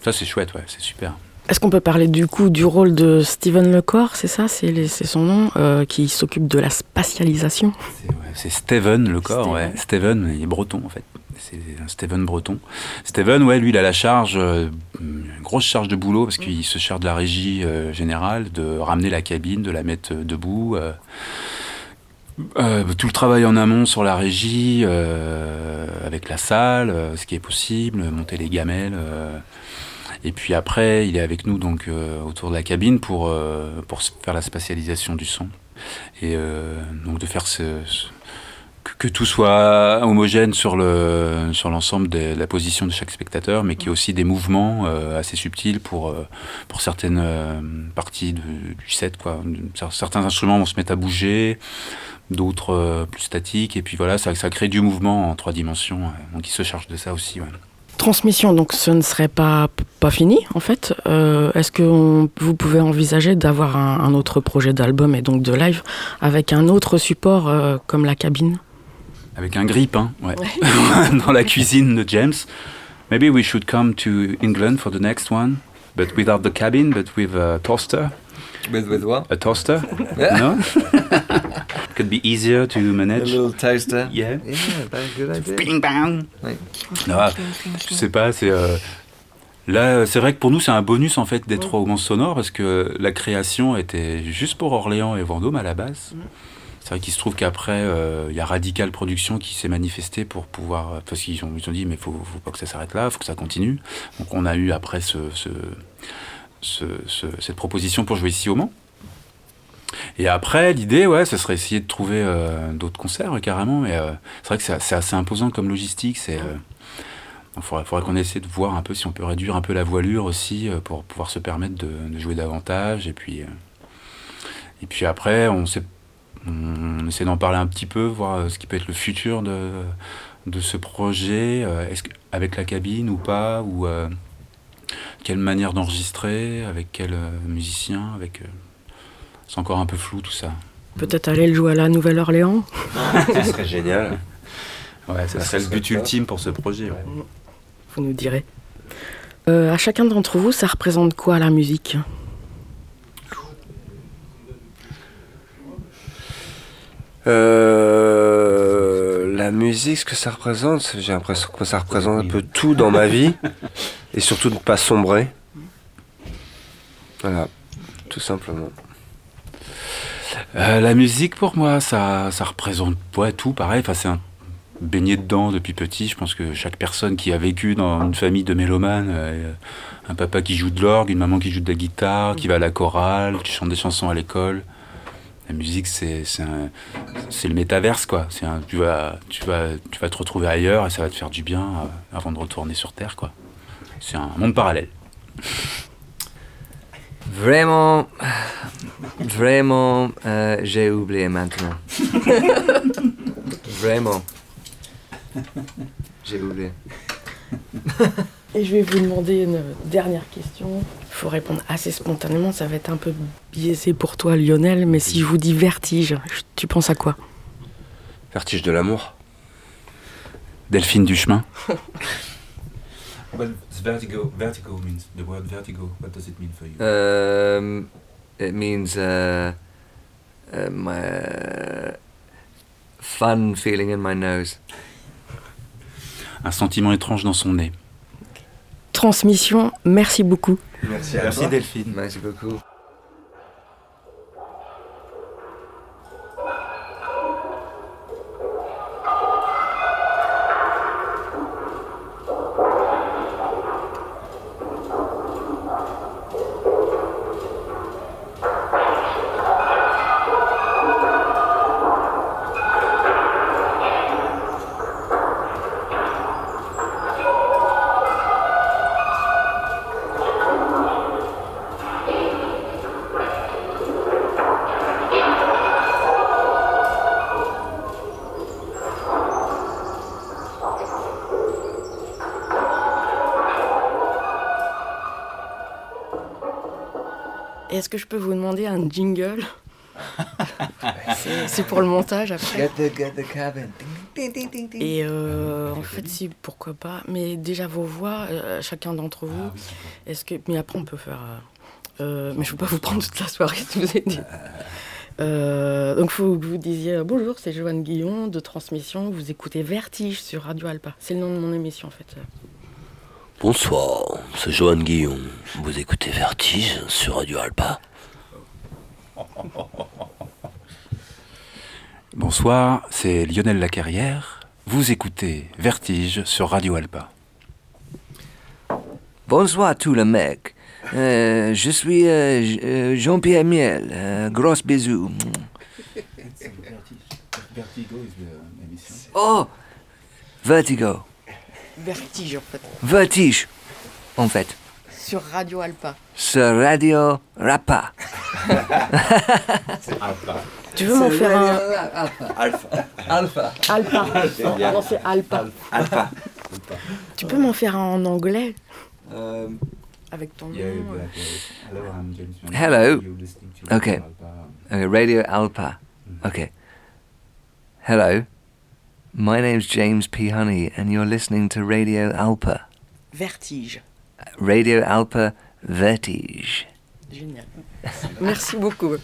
ça, c'est chouette, ouais, c'est super. Est-ce qu'on peut parler du coup du rôle de Steven Lecor, c'est ça, c'est son nom, euh, qui s'occupe de la spatialisation C'est, ouais, Steven le corps, Steven. ouais. Steven, il est breton en fait. C'est Steven breton. Steven, ouais, lui, il a la charge, euh, une grosse charge de boulot parce qu'il se charge de la régie euh, générale, de ramener la cabine, de la mettre euh, debout. tout le travail en amont sur la régie, avec la salle, ce qui est possible, monter les gamelles. et puis après, il est avec nous donc autour de la cabine pour, pour faire la spatialisation du son et donc de faire ce- que, tout soit homogène sur le sur l'ensemble de la position de chaque spectateur, mais qu'il y ait aussi des mouvements euh, assez subtils pour euh, pour certaines euh, parties de- du set quoi. Certains instruments vont se mettre à bouger, d'autres plus statiques, et puis voilà, ça, ça crée du mouvement en trois dimensions. ouais. Donc il se charge de ça aussi. ouais. Transmission, donc ce ne serait pas, pas fini en fait. Est-ce que on- vous pouvez envisager d'avoir un, un autre projet d'album et donc de live avec un autre support comme la cabine? Avec un grip, hein, ouais. dans la cuisine de James. Maybe we should come to England for the next one, but without the cabin, but with a toaster. With, with what? A toaster? no? Could be easier to manage. toaster. Yeah. Yeah, very good idea. Bing bang. Ouais. Ah, je sais pas, c'est. euh, Là, c'est vrai que pour nous, c'est un bonus en fait d'être au Mans Sonore parce que la création était juste pour Orléans et Vendôme à la base. C'est vrai qu'il se trouve qu'après, euh, il y a Radical Production qui s'est manifesté pour pouvoir. Parce qu'ils ont, ils ont dit, mais faut, faut pas que ça s'arrête là, faut que ça continue. Donc on a eu après ce, ce- ce- ce- cette proposition pour jouer ici au Mans. Et après, l'idée, ouais, ce serait essayer de trouver euh, d'autres concerts euh, carrément. Mais euh, c'est vrai que c'est assez imposant comme logistique. C'est. euh, il faudrait, qu'on essaie de voir un peu si on peut réduire un peu la voilure aussi euh, pour pouvoir se permettre de, de jouer davantage. Et puis, euh, et puis après, on, sait, on essaie d'en parler un petit peu, voir ce qui peut être le futur de, de ce projet. euh, Est-ce que- avec la cabine ou pas Ou euh, quelle manière d'enregistrer Avec quel euh, musicien avec, euh, C'est encore un peu flou tout ça. Peut-être aller le jouer à la Nouvelle-Orléans Ce serait génial. Ouais, ça Ça serait le but ultime pour ce projet. ouais. Vous nous direz. Euh, à chacun d'entre vous, ça représente quoi la musique? Euh, la musique, ce que ça représente, j'ai l'impression que ça représente un peu tout dans ma vie. Et surtout de ne pas sombrer. Voilà, tout simplement. Euh, la musique, pour moi, ça, ça représente ouais, tout pareil. Enfin, c'est un baigné dedans depuis petit. Je pense que chaque personne qui a vécu dans une famille de mélomanes, euh, un papa qui joue de l'orgue, une maman qui joue de la guitare, qui va à la chorale, qui chante des chansons à l'école. La musique, c'est le métaverse, quoi. Un- tu, vas, tu, vas, tu vas te retrouver ailleurs et ça va te faire du bien euh, avant de retourner sur Terre, quoi. C'est un monde parallèle. Vraiment, vraiment, euh, j'ai oublié maintenant. vraiment. J'ai oublié. Et je vais vous demander une dernière question. Il faut répondre assez spontanément, ça va être un peu biaisé pour toi Lionel, mais si je vous dis vertige, tu penses à quoi? Vertige de l'amour. Delphine du chemin. Well, vertigo. Vertigo means the word vertigo. What does it mean for you? Um, it means uh, um, uh, fun feeling in my nose. Un sentiment étrange dans son nez. Transmission, merci beaucoup. Merci Merci Delphine. Merci beaucoup. Jingle C'est- pour le montage après. Get the, get the cabin. Et euh, en fait, si, pourquoi pas. Mais déjà vos voix, euh, chacun d'entre vous. Est-ce que, mais après, on peut faire. euh, euh, mais je ne veux pas vous prendre toute la soirée, je vous ai dit. Euh, donc, il faut que vous disiez euh, bonjour, c'est Joanne Guillon de Transmission. Vous écoutez Vertige sur Radio Alpa. C'est le nom de mon émission, en fait. Bonsoir, c'est Johan Guillon. Vous écoutez Vertige sur Radio Alpa. Bonsoir, c'est Lionel Lacarrière. Vous écoutez Vertige sur Radio Alpa. Bonsoir tout le mec. Euh, je suis euh, euh, Jean-Pierre Miel. Euh, gros bisous. Vertigo is the emission. Oh, Vertigo. Vertige, en fait. Vertige, en fait. Sur Radio Alpa. Sur Radio Rapa. Tu veux m'en faire un. Alpha. Alpha. Alpa. Non, c'est Alpa. Alpha. Tu peux m'en faire un en anglais Euh, avec ton Yeah, nom euh. Hello, I'm James. Hello. You're listening to Okay. Alpha. Okay, Radio Alpa. Okay. Hello. My name's James P. Honey, and you're listening to Radio Alpa. Vertige. Radio Alpa Vertige. Génial. Merci beaucoup.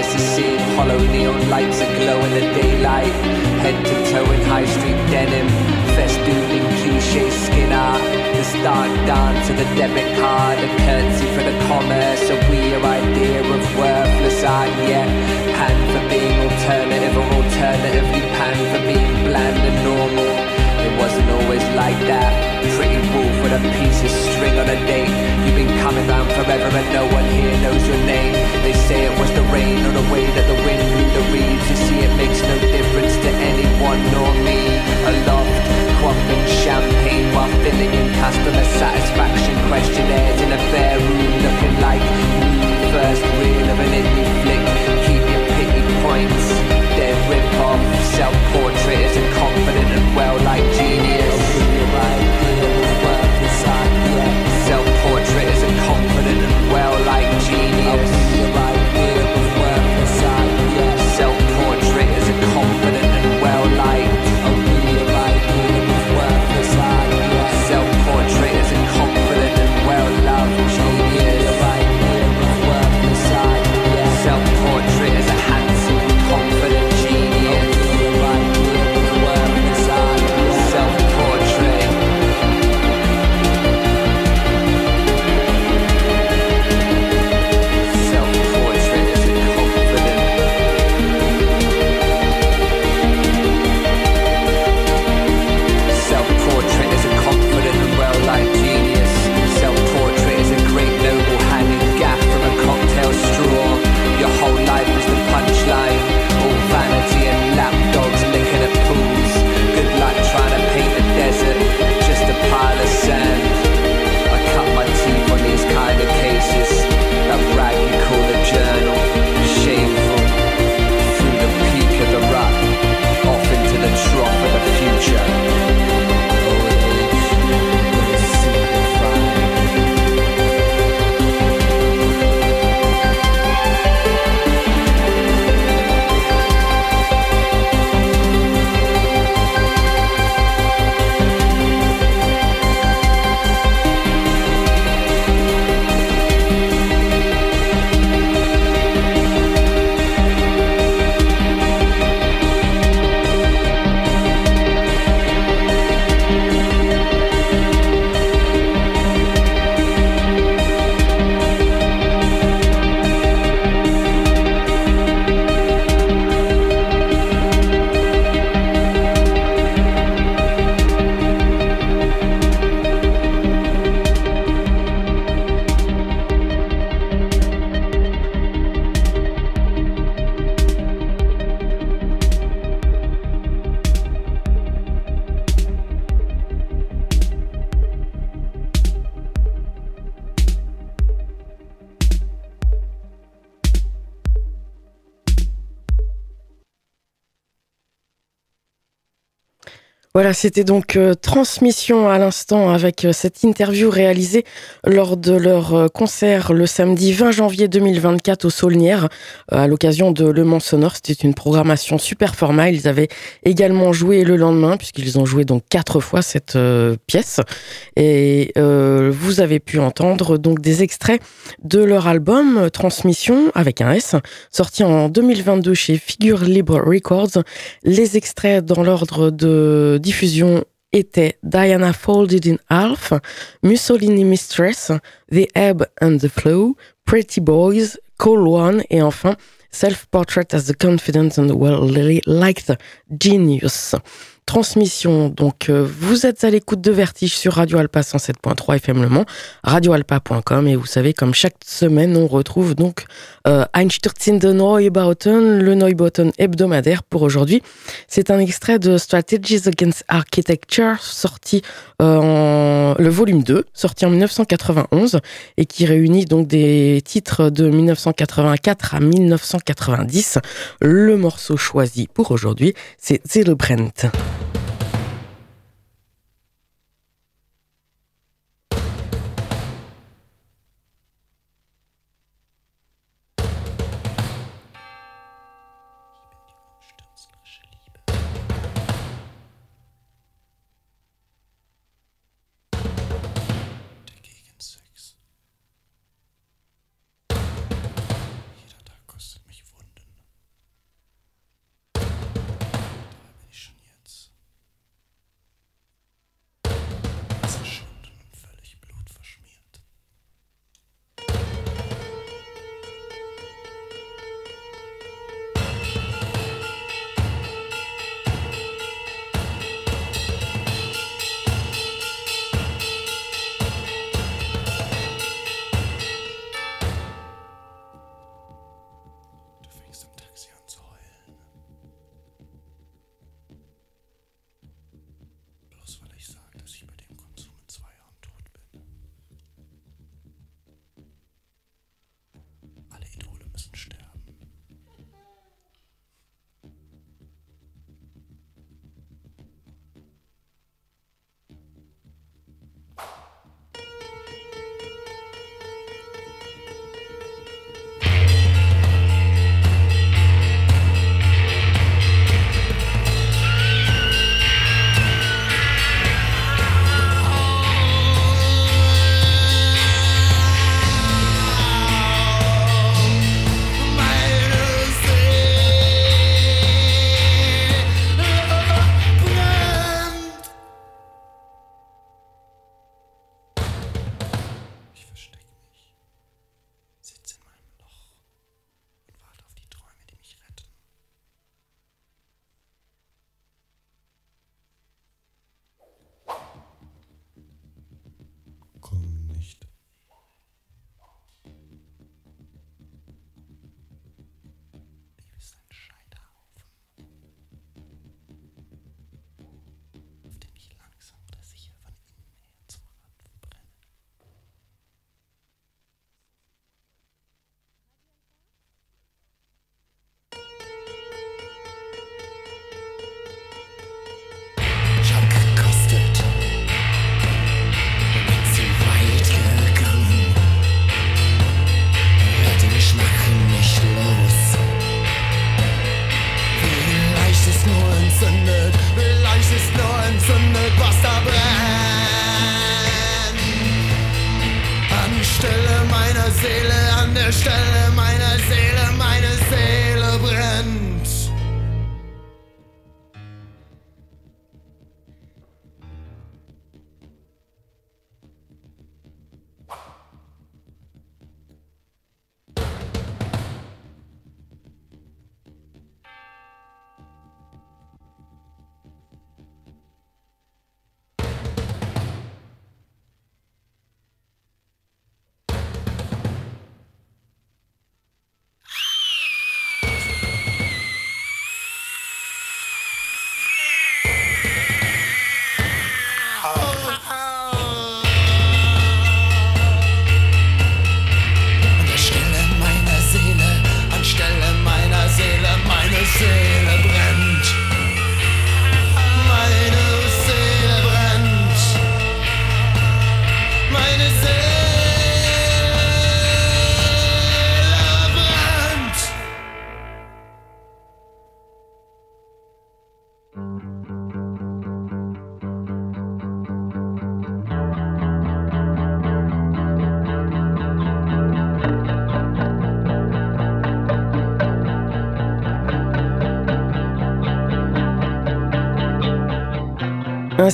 darkness is seen. Hollow neon lights aglow in the daylight. Head to toe in high street denim. Festooned in cliche skin art. The start dance to the debit card. A curtsy for the commerce. A weird idea of worthless art yet. Pan for being alternative or alternatively pan for being bland and normal wasn't always like that. Pretty wolf with a piece of string on a date. You've been coming round forever and no one here knows your name. They say it was the rain or the way that the wind blew the reeds. You see, it makes no difference to anyone nor me. Aloft, quaffing champagne while filling in customer satisfaction questionnaires in a fair room looking like first reel of an indie flick. Keep your pity points, then rip off, self it isn't confident and well like genius. Voilà, c'était donc euh, transmission à l'instant avec euh, cette interview réalisée lors de leur euh, concert le samedi 20 janvier 2024 au Saulnières à l'occasion de Le Mans Sonore. C'était une programmation super format. Ils avaient également joué le lendemain puisqu'ils ont joué donc quatre fois cette pièce et vous avez pu entendre donc des extraits de leur album Transmission avec un S sorti en 2022 chez Figure Libre Records. Les extraits dans l'ordre de diffusion étaient Diana Folded in Half, Mussolini Mistress, The Ebb and the Flow, Pretty Boys, Call One et enfin Self-Portrait as the Confident and Well-Liked Genius transmission. Donc, euh, vous êtes à l'écoute de Vertige sur Radio Alpa 107.3 FM Le Mans, radioalpa.com. Et vous savez, comme chaque semaine, on retrouve donc euh, de Neubauten, le Neubauten hebdomadaire pour aujourd'hui. C'est un extrait de Strategies Against Architecture, sorti euh, en le volume 2, sorti en 1991 et qui réunit donc des titres de 1984 à 1990. Le morceau choisi pour aujourd'hui, c'est Brent.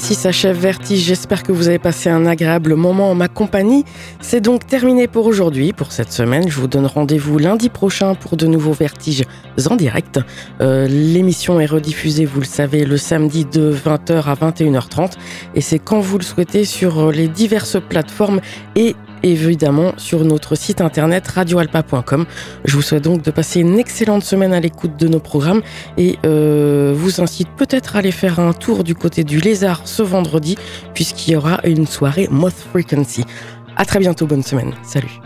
Ainsi s'achève Vertige. J'espère que vous avez passé un agréable moment en ma compagnie. C'est donc terminé pour aujourd'hui, pour cette semaine. Je vous donne rendez-vous lundi prochain pour de nouveaux Vertiges en direct. Euh, L'émission est rediffusée, vous le savez, le samedi de 20h à 21h30. Et c'est quand vous le souhaitez sur les diverses plateformes et évidemment sur notre site internet radioalpa.com. Je vous souhaite donc de passer une excellente semaine à l'écoute de nos programmes et euh, vous incite peut-être à aller faire un tour du côté du lézard ce vendredi puisqu'il y aura une soirée Moth Frequency. À très bientôt, bonne semaine. Salut.